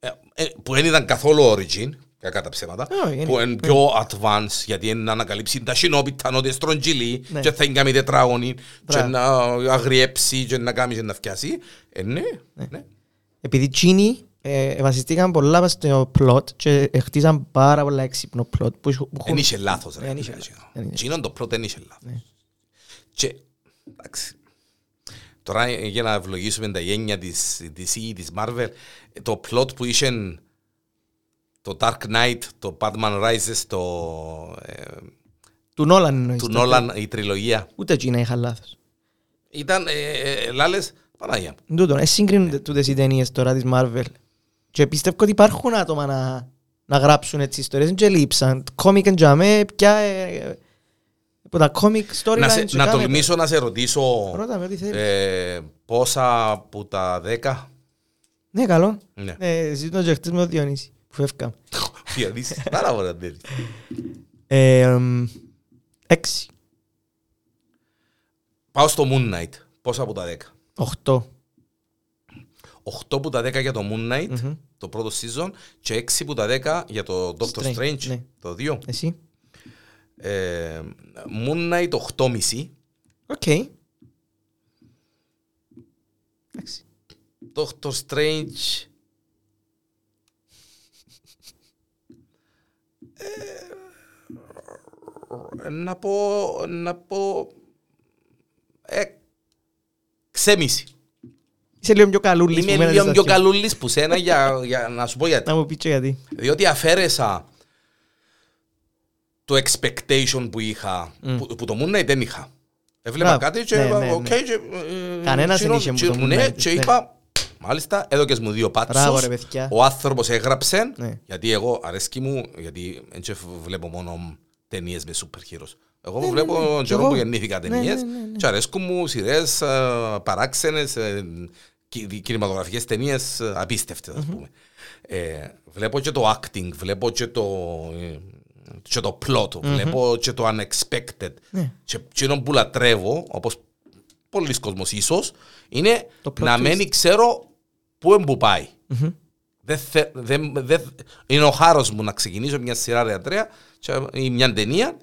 ε, ε, που δεν ήταν καθόλου origin, κακά τα ψέματα, Όχι, είναι- που είναι πιο advanced, γιατί είναι να ανακαλύψει τα συνόπιτα, ότι στρογγυλή Ναι. και θα είναι κάνει τετράγωνη και Μπράβο. να αγριέψει και να κάνει και να φτιάσει. Ε, ναι, ναι. Επειδή τσίνοι ε, βασιστήκαν πολλά πας στο plot και ε, χτίζαν πάρα πολλά έξυπνο plot που έχουν- που Δεν έχουν- είχε λάθος. ρε. Δεν είχε λάθος. Δεν είχε. Εκείνον το πρώτο δεν είχε λάθος. Ναι. Και, εντάξει, τώρα ε, για να ευλογήσουμε τα γένια της DC ή της Marvel, ε, το plot που είχε το Dark Knight, το Batman Rises, το, ε, Του Νόλαν εννοείς. του το- Nolan, η τριλογία, Ούτε τσίνα είχαν λάθος. ήταν, ε, ε, λάλες, Παναγία μου. Τούτο, ε, συγκρίνονται τούτες οι ταινίες τώρα της Marvel. Και πιστεύω ότι υπάρχουν άτομα να, να γράψουν έτσι ιστορίες και λείψαν. Κόμικ εν τζαμέ, πια ε, που τα κόμικ storylines Να, σε, και να κάμε- τολμήσω να σε ρωτήσω Ρώτα με ό,τι θέλεις. ε, πόσα από τα δέκα; Ναι, καλό. Ναι. Ε, ζήτω και χτες με τον Διονύση που φεύγαμε. <laughs> Διονύση, πάρα ωραία τέτοια. Ε, εμ, Έξι. Πάω στο Moon Knight. Πόσα από τα δέκα; Οχτώ. 8 από τα 10 για το Moon Knight, Μμμ. το πρώτο season, και 6 από τα 10 για το Doctor Strange, Strange, ναι. το 2. Εσύ; Ε, Moon Knight 8,5. Οκ. Εντάξει. Doctor Strange. Ε, να πω. Να πω. Ε, εξέμιση. Είσαι λίγο πιο καλούλης που Είμαι μένετε λίγο στα πιο αρχαία. καλούλης που σένα για, για να σου πω γιατί. Να μου πεις και γιατί. Διότι αφαίρεσα το expectation που είχα, που, που το Moon Knight δεν είχα. Έβλεπα Μπράβο. κάτι και Ναι, είπα, ναι, οκ, ναι. και, ε, Κανένας δεν τζεινό- είχε που τζεινό- το Moon Ναι, Knight, και ναι. είπα, μάλιστα, έδωκες μου δύο Μπράβο, πάτσους. ρε, παιδιά. Ο άνθρωπος έγραψε, Ναι. γιατί εγώ αρέσκει μου, γιατί δεν βλέπω μόνο ταινίες με super heroes. Εγώ βλέπω ναι, ναι. καιρό που γεννήθηκα ταινίες. Και αρέσκουν μου σειρές ε, παράξενες, ε, κινηματογραφικές ταινίες ε, απίστευτες, ας πούμε. Βλέπω και το acting, βλέπω και το, και το plot, βλέπω και το unexpected. Ναι. Και εκείνο που λατρεύω, όπως πολλοί κόσμοι ίσως, είναι να μένει ξέρω πού εμποπαει. Δεν είναι ο χάρος μου να ξεκινήσω μια σειρά ρεατρέα ή μια ταινία.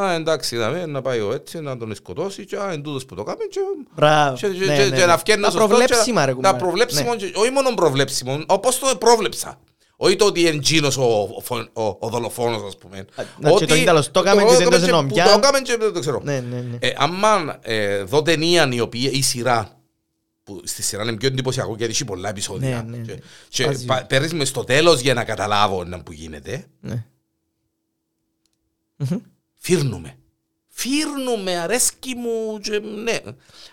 Α, εντάξει, είδαμε, να πάει ο έτσι, να τον σκοτώσει και α, που το κάνει και, Μπράβο, και, ναι, και, ναι, και να ναι. προβλέψιμα, ρε, να προβλέψιμο, ναι. όχι μόνο προβλέψιμο, όπως το πρόβλεψα. Όχι το ότι είναι ο, ο, ο, πούμε. Να, ότι, το Ιταλός, το έκαμε δεν το ξέρω. Το δεν το ξέρω. Ναι, ναι, ναι. Ε, ε η, σειρά που στη σειρά είναι πιο εντυπωσιακό γιατί έχει πολλά επεισόδια. Ναι. ναι και, ναι. και παίρνεις μες στο τέλος για να καταλάβω να που γίνεται. Ε, φύρνουμε φύρνουμε αρέσκει μου και, ναι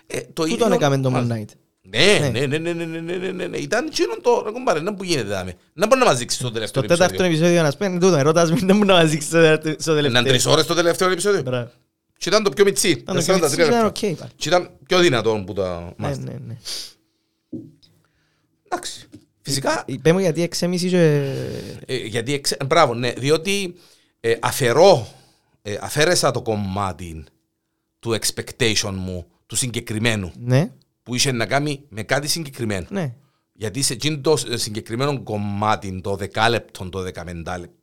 ε, το Πού τον έκαμε το Moon Knight. ναι, ναι, ναι, ναι, ναι, ναι, ναι, ναι, ναι, ναι. Ήταν εκείνο το, ρε κομπάρε, να που γίνεται, δάμε. Να μπορεί να μας δείξει το τελευταίο Στο τέταρτο επεισόδιο. επεισόδιο να σπένει τούτο, ερώτας μην δεν μου να μας δείξει στο τέταρτο- στο Ήταν τρεις τελευταίο. ώρες το τελευταίο επεισόδιο. Μπράβο. Και ήταν το πιο μιτσί, Αν το 43 κοιτάξεις, ήταν λεπτά. οκ, πάλι. Και ήταν πιο δυνατό που τα Ναι, μάθα. ναι, ναι. Εντάξει. Φυσικά, Είπαμε γιατί εξέμιση και... ε, γιατί, εξ- ε, μπράβο, ναι, διότι ε, αφαιρώ, ε, αφαίρεσα το κομμάτι του expectation μου, του συγκεκριμένου, Ναι, που είχε να κάνει με κάτι συγκεκριμένο. ναι. Γιατί σε εκείνο το συγκεκριμένο κομμάτι, το δεκάλεπτο, το δεκαπεντάλεπτο,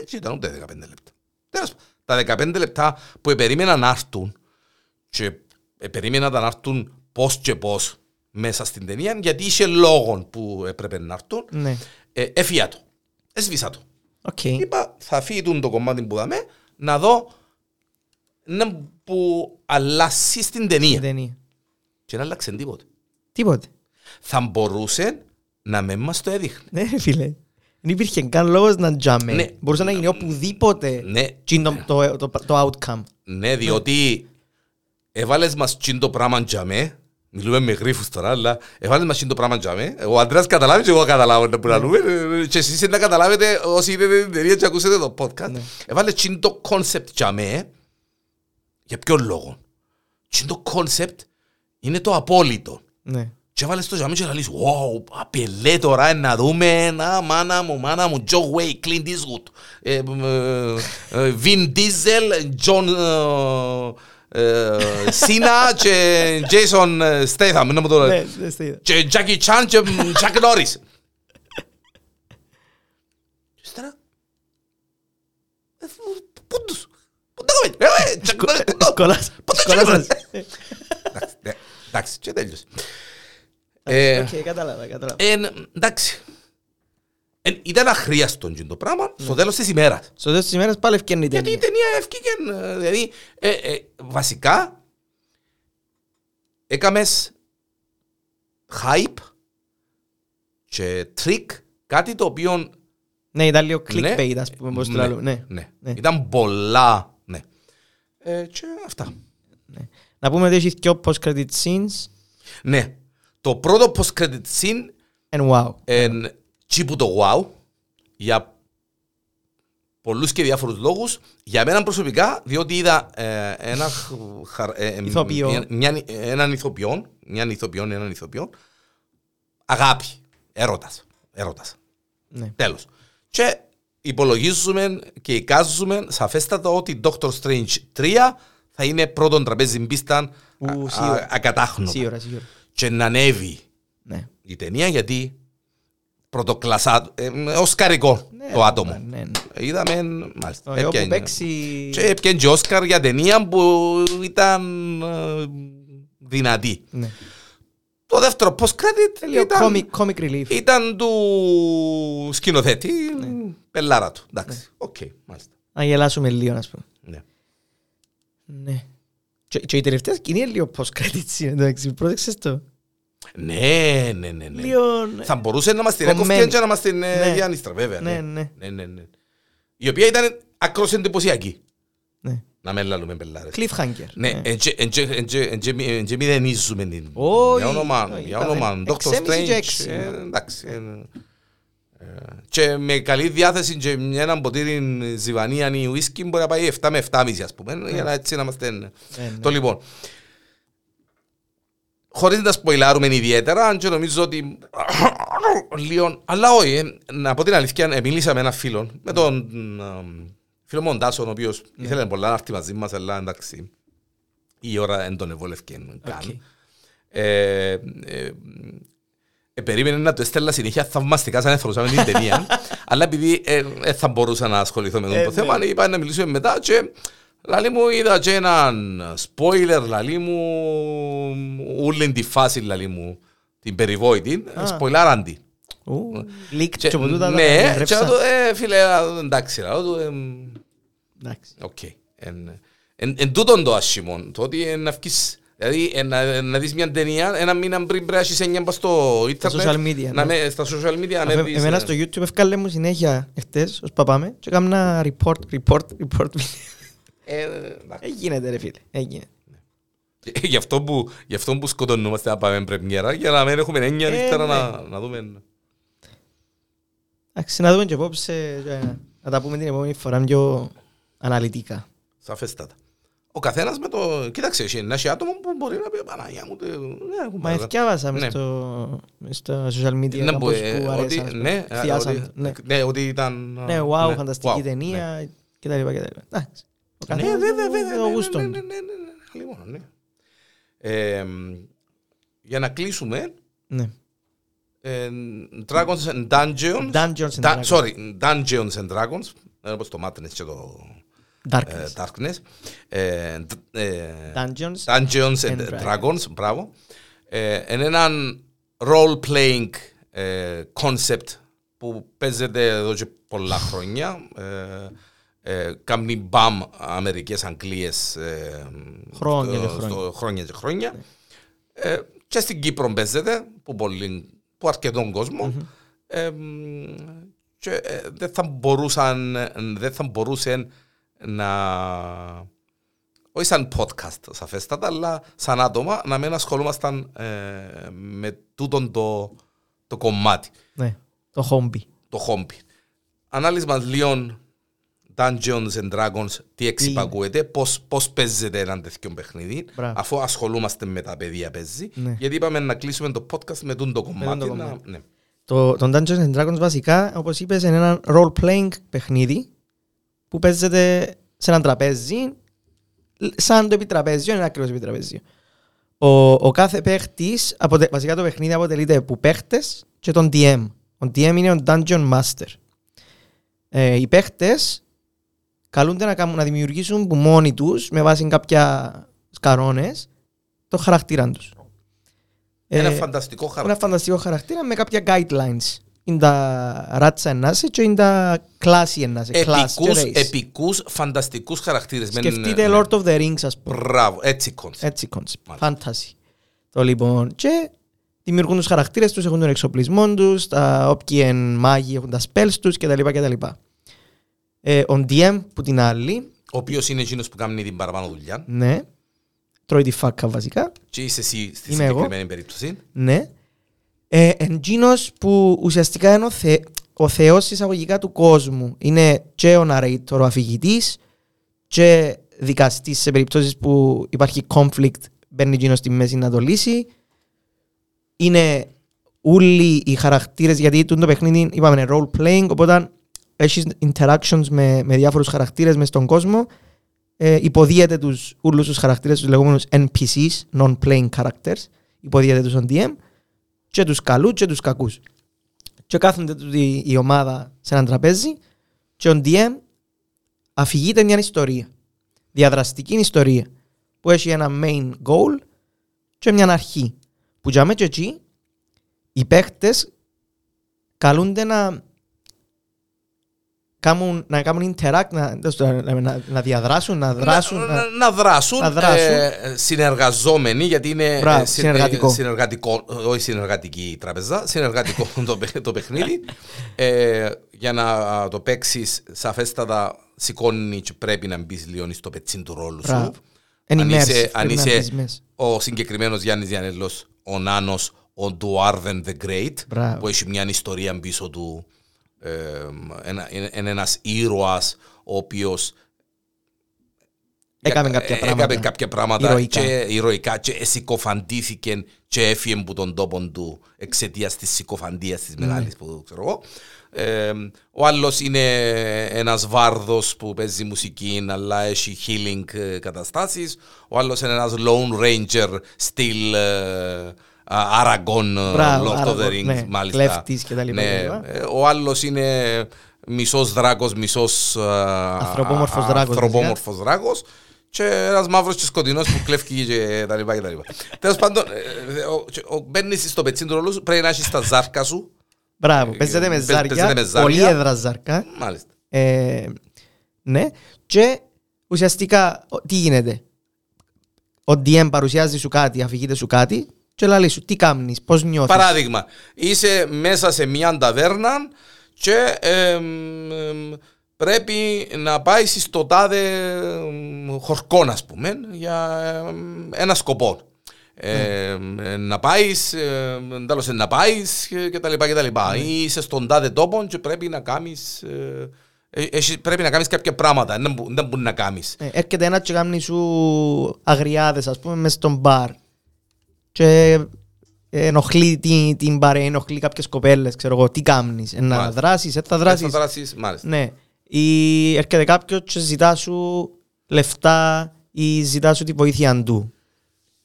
έτσι ήταν ούτε 15 λεπτά. Τέλος, τα 15 λεπτά που περίμενα να έρθουν και ε, περίμενα να έρθουν πώς και πώς μέσα στην ταινία, γιατί είχε λόγο που έπρεπε να έρθουν, Ναι. ε, έφυγα το. Έσβησα το. Οκ. Είπα, θα φύγει το κομμάτι που δαμε, να δω ίντα που αλλάσσει στην Η ταινία. ταινία. Και δεν άλλαξε τίποτε. Τίποτε. Θα μπορούσε να με μας το έδειχνε. Ναι, ρε φίλε. Δεν υπήρχε καν λόγος να τζάμε. Ναι. Μπορούσε να γίνει οπουδήποτε Ναι, τζιν το, το, το, το outcome. ναι, διότι έβαλες μας τσιν το πράγμα τζαμέ, μιλούμε με γρίφους τώρα, αλλά έβαλες μας τσιν το πράγμα τζαμέ, ο Αντρέας καταλάβεις και εγώ καταλάβω να που να λούμε, ε, και εσείς να καταλάβετε όσοι είδετε την εταιρεία και ακούσετε το podcast. Ναι. Έβαλες τσιν το concept τζαμέ, για ποιο λόγο. Τσιν το concept είναι το απόλυτο. Ναι. Και βάλες το τζαμί και να λες «Wow, απελέ τώρα ε, να δούμε, να μάνα μου, μάνα μου, Joe Way, Clint Eastwood, ε, ε, ε, Vin Diesel, John ε, ε, Cena και Jason ε, Statham, να μου το Ναι, λέω, ναι, στο είδα. και Jackie Chan και Chuck Norris. Και ύστερα, ε, πού τους, πού τα κόβει, ε, ε, Chuck Norris, πού το- Σκολάς- πού το σκολάσας. Chuck Norris. Εντάξει, ναι, Εντάξει, και τέλειωσε. Ε, Οκ, κατάλαβα, κατάλαβα. Εν, εντάξει. Εν, ήταν αχρίαστο και το πράγμα στο τέλος της ημέρας. Στο τέλος της ημέρας πάλι ευκαιρνεί η Γιατί η ταινία. ταινία ευκήκε, ε, δηλαδή, ε, ε, βασικά, έκαμες hype και trick, κάτι το οποίο... Ναι, ήταν λίγο ναι, clickbait, ας πούμε, πώς το ναι, λέω. Ναι. ναι. Ναι. Ήταν πολλά, ναι. Ε, και αυτά. Να πούμε ότι έχεις δυο post-credit scenes Ναι. Το πρώτο post-credit scene and wow. εν τσίπου το wow για πολλούς και διάφορους λόγους. Για μένα προσωπικά, διότι είδα ε, ένα, χαρ- ε, ε, Ηθοποιό. μια- μια- έναν ηθοποιό, μιαν ηθοποιό, έναν ηθοποιό, αγάπη, έρωτας, έρωτας. Ναι. Τέλος. Και υπολογίζουμε και εικάζουμε σαφέστατα ότι Doctor Strange 3 θα είναι πρώτον τραπέζι πίστα Ου, α- σίγουρα. α- ακατάχνοτο. Σίγουρα, σίγουρα. Και να ανέβει Ναι. η ταινία γιατί πρωτοκλασσά, ε, οσκαρικό Ναι, το άτομο. ναι, ναι. Είδαμε, μάλιστα. Εγώ που έπιανε. παίξει... Και έπιανε και Όσκαρ για ταινία που ήταν ε, δυνατή. Ναι. Το δεύτερο post-credit Λίγο ήταν, comic, comic relief. ήταν του σκηνοθέτη, Ναι. πελάρα του. Εντάξει, οκ, μάλιστα. Να γελάσουμε λίγο, ας πούμε. Ναι. Ναι. Και, και η τελευταία σκηνή είναι λίγο post-credit scene, εντάξει, πρόσεξες το. Ναι, ναι, ναι. ναι. Λίγο... ναι. Θα μπορούσε να μας την Κομμένη. έκοφτει και να μας την ε, Ναι. διανύστρα, βέβαια. Ναι, ναι. ναι, ναι, ναι. Η οποία ήταν άκρως εντυπωσιακή. Ναι. Να μην λαλούμε πελάρες. Cliffhanger. Ναι, εν και μηδενίζουμε την. Όχι, Για όνομα, όχι, για ήταν όνομα, Dr. εξέμιση και Strange. έξι. ε, Εντάξει. ε, ε, Και με καλή διάθεση και με ένα ποτήρι ζιβανία ή ουίσκι μπορεί να πάει 7 με 7,5 ας πούμε, για να έτσι να είμαστε... Ναι, ναι. Το λοιπόν. Χωρίς να τα σποιλάρουμε ιδιαίτερα, αν και νομίζω ότι... Λίγο, αλλά όχι, ε, να πω την αλήθεια, ε, μίλησα με έναν φίλο, με τον ε, φίλο μου τον Τάσον, ο οποίος ήθελε πολλά να έρθει μαζί μας, αλλά εντάξει, η ώρα δεν τον εβόλευκε καν. Οκ. Ε, ε, ε, περίμενε να το έστελνα συνέχεια θαυμαστικά σαν έθρωσαμε την ταινία <laughs> αλλά επειδή ε, ε, θα μπορούσα να ασχοληθώ με Ε, το ναι. θέμα είπα να μιλήσουμε μετά και λαλή μου είδα και έναν spoiler λαλή μου όλη τη φάση λαλή μου την περιβόητη Α. σποιλάραν τη Ου, leaked Και- και από τούτα τα ναι και έβρεψα. του ε φίλε εντάξει λαλό του ε, Εντάξει. Οκ. Εν, εν, εν τούτον το άσχημο, το ότι εν να βγεις, δηλαδή εν, να, να δεις μια ταινία ένα μήνα πριν πρέπει να έχεις εννιά πας στο ίντερνετ, social media, να ναι. με, στα social media να Αφού δεις, Εμένα ε, στο YouTube ευκάλε μου συνέχεια εχθές, ως παπάμε, και έκανα report, report, report. ε, εντάξει. Ε, γίνεται ρε φίλε, έγινε. γι, αυτό που, γι' αυτό που σκοτωνούμαστε να πάμε πρεμιέρα για να μην έχουμε έννοια Ε, νύχτερα ναι. να, να δούμε Εντάξει, να δούμε και απόψε, και να τα πούμε την επόμενη φορά πιο αναλυτικά. σαφέστατα. Ο καθένας με το... Κοίταξε, έχει ένα άτομο που μπορεί να πει Παναγιά μου, τε- ναι, έχουμε Μα εδώ». εθιάβασα μες Ναι. στο- μες στα social media Ναι, κάπως που, ε, που ότι- αρέσαν. ας πούμε. ναι, ε, Εκθιάσαν ότι- το, ναι. ναι, ότι ήταν... Ναι, wow, ναι, φανταστική wow, ναι. ταινία και τα λοιπά και τα λοιπά. Εντάξει. Ο Ναι, καθένας βέβαια, με βέβαια. το ναι, γούστο ναι, του. ναι, ναι, ναι, ναι, λοιπόν, ναι. Ε, για να κλείσουμε, Ναι. ε, Dragons and Dungeons. Dungeons and Da- Dragons. Sorry, Dungeons and Dragons. Είναι όπως το Madness και το ε, Darkness. Darkness. Ε, δ- ε, Dungeons. Dungeons and and Dragons, μπράβο. Ε, είναι έναν role-playing ε, concept που παίζεται εδώ και πολλά χρόνια. Ε, ε, κάνει μπαμ Αμερικές, Αγγλίες ε, Χρόνια ε, και στο- χρόνια. χρόνια και χρόνια. Ε, και στην Κύπρο παίζεται που, πολύ, που αρκετόν κόσμο. Ε, μ, και ε, δεν θα μπορούσαν δεν θα μπορούσε να όχι σαν podcast σαφέστατα αλλά σαν άτομα να μην ασχολούμασταν ε, με τούτον το, το κομμάτι Ναι, το χόμπι. το χόμπι. Ανάλυση μας λίγο Dungeons and Dragons, τι εξυπακούεται, πώς, πώς παίζεται ένα τέτοιο παιχνίδι, Μπράβο. αφού ασχολούμαστε με τα παιδιά παίζει. Ναι. Γιατί είπαμε να κλείσουμε το podcast με τούτο το κομμάτι. το να- κομμάτι. ναι. Το, το Dungeons and Dragons βασικά, όπως είπες, είναι ένα role-playing παιχνίδι που παίζεται σε ένα τραπέζι, σαν το επιτραπέζιο, είναι ακριβώς επιτραπέζιο. Ο, ο κάθε παίχτης, αποτε, βασικά το παιχνίδι αποτελείται από παίχτες και τον DM. Ο DM είναι ο Dungeon Master. Ε, οι παίχτες καλούνται να, κάνουν, να δημιουργήσουν που μόνοι τους, με βάση κάποια κανόνες, το χαρακτήρα τους. Ένα Ε, φανταστικό ένα χαρακτήρα. φανταστικό χαρακτήρα με κάποια guidelines. Είναι τα ράτσα ενάσε και είναι τα κλάση ενάσε. Class και Επικούς, race. επικούς, φανταστικούς χαρακτήρες. Μεν- Σκεφτείτε ναι. Lord of the Rings ας πούμε. Μπράβο, έτσι concept. Έτσι concept. Μάλιστα. Fantasy. Το λοιπόν. Και δημιουργούν τους χαρακτήρες τους, έχουν τον εξοπλισμό τους, τα όποιοι εν μάγοι έχουν τα spells τους κτλ. κτλ. Ε, ο DM που την άλλη, Ο οποίος είναι εκείνος που κάνει την παραπάνω δουλειά ναι, τρώει τη φάκα βασικά, και είσαι εσύ στη Είμαι εγώ. συγκεκριμένη περίπτωση. Ναι. Ε, εντζήνος που ουσιαστικά είναι ο, θε, ο θεός εισαγωγικά του κόσμου. Είναι και ο narrator, ο αφηγητής και δικαστής σε περιπτώσεις που υπάρχει conflict μπαίνει εκείνος στη μέση να το λύσει. Είναι όλοι οι χαρακτήρες γιατί τούτο το παιχνίδι είπαμε είναι role playing οπότε έχεις interactions με, με διάφορους χαρακτήρες μες στον κόσμο ε, υποδίεται τους, όλους τους χαρακτήρες τους λεγόμενους NPCs, non-playing characters υποδίεται τους on DM και τους καλούς και τους κακούς. Και κάθονται τούτη η ομάδα σε έναν τραπέζι και ο DM αφηγείται μια ιστορία. Διαδραστική ιστορία που έχει ένα main goal και μια αρχή. Που για μένα και εκεί οι παίχτες καλούνται να κάνουν, να κάνουν interact, να, να, να, να διαδράσουν, να δράσουν. να, να- να, να δράσουν, να δράσουν. ε, συνεργαζόμενοι γιατί είναι Μπράβο, ε, συ- συνεργατικό. ε, συνεργατικό, όχι συνεργατική τραπεζά, συνεργατικό <laughs> το, παι- το παιχνίδι. Ε, για να α, το παίξεις σαφέστατα σηκώνει και πρέπει να μπεις λίγο στο πετσίν του ρόλου σου. Μπράβο. Αν Είναι είσαι, immersive, αν πρέπει να είσαι μπεις μέσα. ο συγκεκριμένος Γιάννης Διανέλος, ο Νάνος, ο Ντουάρδεν the Great, Μπράβο. που έχει μια ιστορία πίσω του. Ε, ένα, είναι, είναι ένας ήρωας ο οποίος Έκαμε ε, κάποια ε, πράγματα. Έκαμε κάποια πράγματα Ηρωικά. και ηρωικά και συκοφαντήθηκε και έφυγε από τον τόπο του εξαιτίας της συκοφαντίας της Ναι. μεγάλης που ξέρω εγώ. Ε, ο άλλος είναι ένας βάρδος που παίζει μουσική αλλά έχει healing ε, καταστάσεις. Ο άλλος είναι ένας Lone Ranger στυλ ε, Aragon, ε, Μπράβο, Lord of the Aragorn, Rings, ναι, μάλιστα. κλέφτης και τα λοιπά Ναι, και τα λοιπά. ε, ο άλλος είναι μισός δράκος, μισός Ανθρωπόμορφος δράκος, ανθρωπόμορφος δράκος και ένας μαύρος και σκοτεινός που κλέφκει και τα λοιπά και τα λοιπά. Τέλος πάντων, ε, ο- και- ο- μπαίνεις στο πετσίν του ρόλου σου, πρέπει να έχεις τα ζάρκα σου. Μπράβο, παίζεται με Παί- παίζεται ζάρια, με ζάρια. πολύ έδρα ζάρκα. Μάλιστα. Ε, ναι, και ουσιαστικά ο- τι γίνεται; Ο DM παρουσιάζει σου κάτι, αφηγείται σου κάτι και λέει σου τι κάνεις, πώς νιώθεις; Παράδειγμα, είσαι μέσα σε μια ταβέρνα και εμ, εμ, πρέπει να πάει στο τάδε εμ, χορκό, ας πούμε, για εμ, ένα σκοπό. Ε, να πάεις, τέλος να πάεις και τα λοιπά και τα λοιπά. Ή είσαι στον τάδε τόπο και πρέπει να κάνεις, ε, ε, έχεις- πρέπει να κάνεις κάποια πράγματα, δεν μπο- δεν μπορεί να κάνεις. Ε, έρχεται ένας και κάνει σου αγριάδες ας πούμε μες στον μπαρ και ενοχλεί την, την μπαρ, ενοχλεί κάποιες κοπέλες, ξέρω εγώ, τι κάνεις, ε, να Μάλιστα. δράσεις, ε, θα Θα δράσεις. δράσεις, μάλιστα. Ναι. Ή έρχεται κάποιος και ζητά σου λεφτά ή ζητά σου τη βοήθεια του.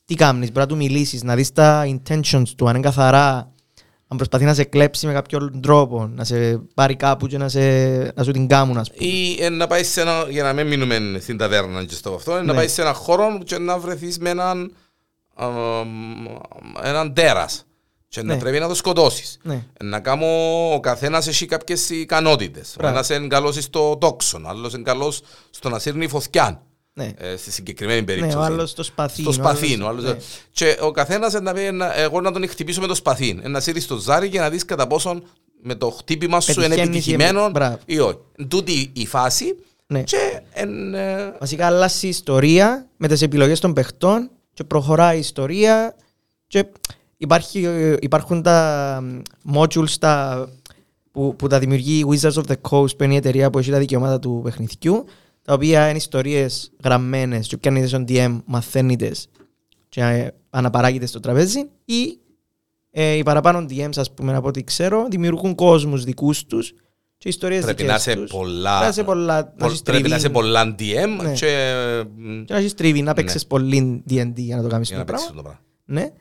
Τι κάνεις, πρέπει να του μιλήσεις, να δεις τα intentions του, αν είναι καθαρά, αν προσπαθεί να σε κλέψει με κάποιον τρόπο, να σε πάρει κάπου και να, σε, να σου την κάμουν, ας πούμε. Ή ε, να πάεις σε ένα, για να μην μείνουμε στην ταβέρνα και στο αυτό, ε, να Ναι. πάεις σε ένα χώρο και να βρεθείς με έναν, α, έναν τέρας. και να Ναι. πρέπει να το σκοτώσεις. Ναι. Να κάνω ο καθένας έχει κάποιες ικανότητες. Ο Μπράβο. ένας είναι καλός στο τόξον, ο άλλος είναι καλός στο να σύρνει φωτιά. Ναι. Ε, στη συγκεκριμένη Ναι, περίπτωση. ο άλλος στο σπαθί. Στο ο σπαθί. άλλος- ο άλλος- ναι. Και ο καθένας να πει, να- εγώ να τον χτυπήσω με το σπαθί. Ε, Να σύρεις στο ζάρι και να δεις κατά πόσον με το χτύπημα σου είναι Πετυχαίνεις ή- επιτυχημένο Μπράβο. ή όχι. Τούτη η φάση Ναι. και εν, ε, Βασικά αλλάζει η ιστορία με τις επιλογές των παιχτών και προχωράει η ιστορία και υπάρχει, ε, υπάρχουν τα μ, modules τα, που, που τα δημιουργεί η Wizards of the Coast που είναι η εταιρεία που έχει τα δικαιώματα του παιχνιδιού τα οποία είναι ιστορίες γραμμένες και πιάνετε στον DM μαθαίνετε και ε, αναπαράγετε στο τραπέζι ή ε, οι παραπάνω DMs ας πούμε από ό,τι ξέρω δημιουργούν κόσμους δικούς τους και ιστορίες πρέπει δικές να είσαι τους. πολλά, Πρέπει να είσαι πολλά- να πο- έχεις πρέπει να είσαι τριβή. πολλά DM Ναι. και μ, Και να έχεις τρίβει, να παίξεις πολύ D&D για να το κάνεις για το να πράγμα. παίξεις το πράγμα. Ναι.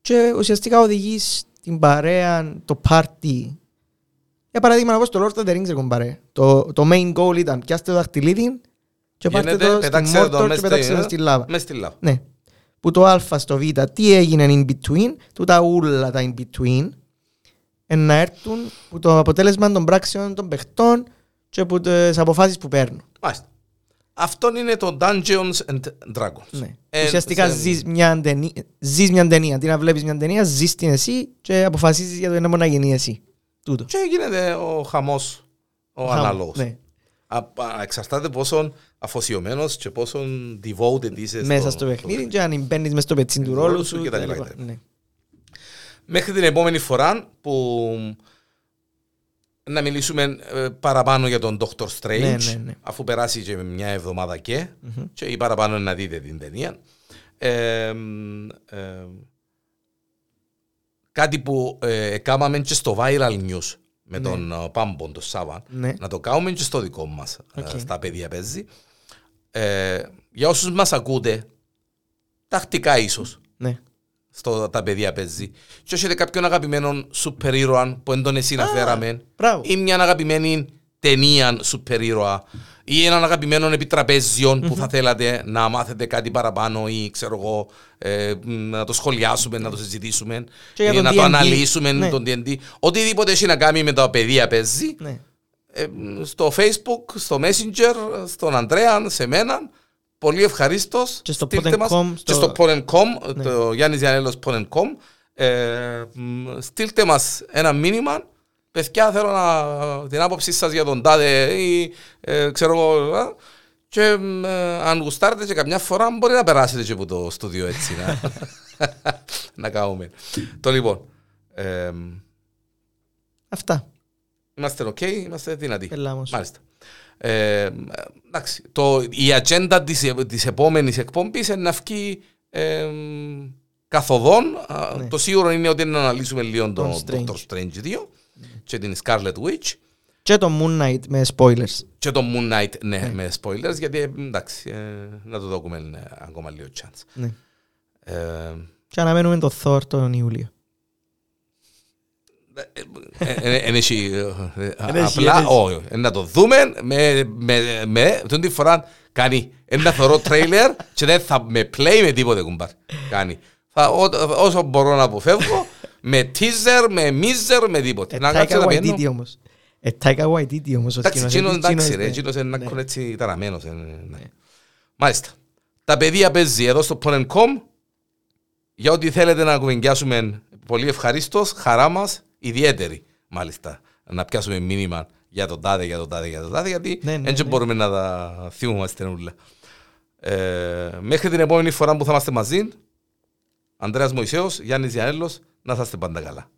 Και ουσιαστικά οδηγείς την παρέα, το πάρτι. Για παράδειγμα, εγώ στο Lord of the Rings έχω παρέα. Το, το main goal ήταν πιάστε το δαχτυλίδι και πάρτε Γίνεται, το στην πετάξτε το Mordor μες και πετάξτε το στη- στη λάβα. Μες στη λάβα. Ναι. Που το α στο β, τι έγινε in between, του τα ούλα τα in between, εν να έρθουν που το αποτέλεσμα των πράξεων των παιχτών και από τις αποφάσεις που παίρνουν. Μάλιστα. Αυτό είναι το Dungeons and Dragons. Ναι. Ε, Ουσιαστικά σε- ζεις μια, ταινία, ζεις μια ταινία. Αντί να βλέπεις μια ταινία, ζεις την εσύ και αποφασίζεις για το ένα μόνο να γίνει εσύ. Τούτο. Και γίνεται ο χαμός ο Χαμ- ανάλογος. Ναι. Α- α- Εξαρτάται πόσο αφοσιωμένος και πόσο devoted είσαι Μέσα στο παιχνίδι και αν μπαίνεις μέσα στο πετσίν του Του ρόλου ρόλους σου σου και και τα τα λοιπά, λοιπά. και τα Ναι. Μέχρι την επόμενη φορά που να μιλήσουμε ε, παραπάνω για τον Doctor Strange Ναι, ναι, ναι. αφού περάσει και μια εβδομάδα και Μμμ. και ή παραπάνω να δείτε την ταινία. Ε, μ, ε, κάτι που ε, έκαναμε και στο viral news με Ναι. τον ε, Πάμπον, τον Σάββα, Ναι. να το κάνουμε και στο δικό μας, ε, Οκ. στα παιδιά παίζει. Ε, για όσους μας ακούτε, τακτικά ίσως, Ναι. Στο τα παιδιά παίζει. Και έχετε κάποιον αγαπημένο σούπερ ήρωα που δεν τον εσύ να φέραμε, Μπράβο. ή μια αγαπημένη ταινία σούπερ ήρωα, ή έναν αγαπημένο επιτραπέζιο που θα θέλατε να μάθετε κάτι παραπάνω ή ξέρω εγώ ε, μ, να το σχολιάσουμε, να το συζητήσουμε Και για ή τον να το D&D. αναλύσουμε Ναι. τον D&D. Οτιδήποτε έχει να κάνει με τα παιδεία παίζει Ναι. ε, στο facebook, στο messenger, στον Ανδρέα, σε μένα. Πολύ ευχαρίστως. Και στο Pod.com, Και στο- στο Pod.com, Ναι. το Γιάννης Διανέλος Pod.com. Ε, μ, στείλτε μας ένα μήνυμα. Παιδιά, θέλω να, την άποψή σας για τον τάδε ή ε, ξέρω εγώ. ε, και μ, ε, αν γουστάρετε και καμιά φορά μπορεί να περάσετε και από το στούντιο έτσι να, <laughs> να κάνουμε. Το λοιπόν, ε, Αυτά. Είμαστε ok, είμαστε δυνατοί. Ελάμος. Μάλιστα. Ε, εντάξει, το, η ατζέντα της, της επόμενης εκπομπής είναι να βγει ε, καθοδόν. Α, Ναι. Το σίγουρο είναι ότι είναι να αναλύσουμε λίγο τον Τον Doctor Strange. Strange 2 και την Scarlet Witch Και το Moon Knight με spoilers. και τον Moon Knight ναι, με spoilers γιατί ε, εντάξει, ε, να το δούμε ε, ακόμα λίγο chance. Ναι. Ε, Και αναμένουμε το Thor τον Ιούλιο. Εν έχει ε, Εν απλά έχει, εν έχει. όχι. Ε, Να το δούμε με, με, με τον τη φορά κάνει ένα θωρό τρέιλερ και δεν θα με play με τίποτε κουμπάρ. Κάνει. Θα, ό, όσο μπορώ να αποφεύγω με teaser, με miser, με τίποτε. Ε, Να κάτσω Taika να Waititi πιένω. όμως. Ε, Taika Waititi όμως ο Εντάξει, σκηνοθέτης. εκείνος εντάξει Εκείνος, ρε, ναι. εκείνος είναι Ναι. να έτσι ταραμένος. ε, ναι. Μάλιστα. Τα παιδεία παίζει εδώ στο Porn.com. Για ό,τι θέλετε να κουβεντιάσουμε πολύ ευχαρίστως, χαρά μας, ιδιαίτερη μάλιστα, να πιάσουμε μήνυμα για τον τάδε, για τον τάδε, για τον τάδε, γιατί Ναι, ναι, έτσι ναι. μπορούμε να τα θυμούμαστε όλα. Ε, μέχρι την επόμενη φορά που θα είμαστε μαζί, Ανδρέας Μωυσέος, Γιάννης Γιανέλος, να είστε πάντα καλά.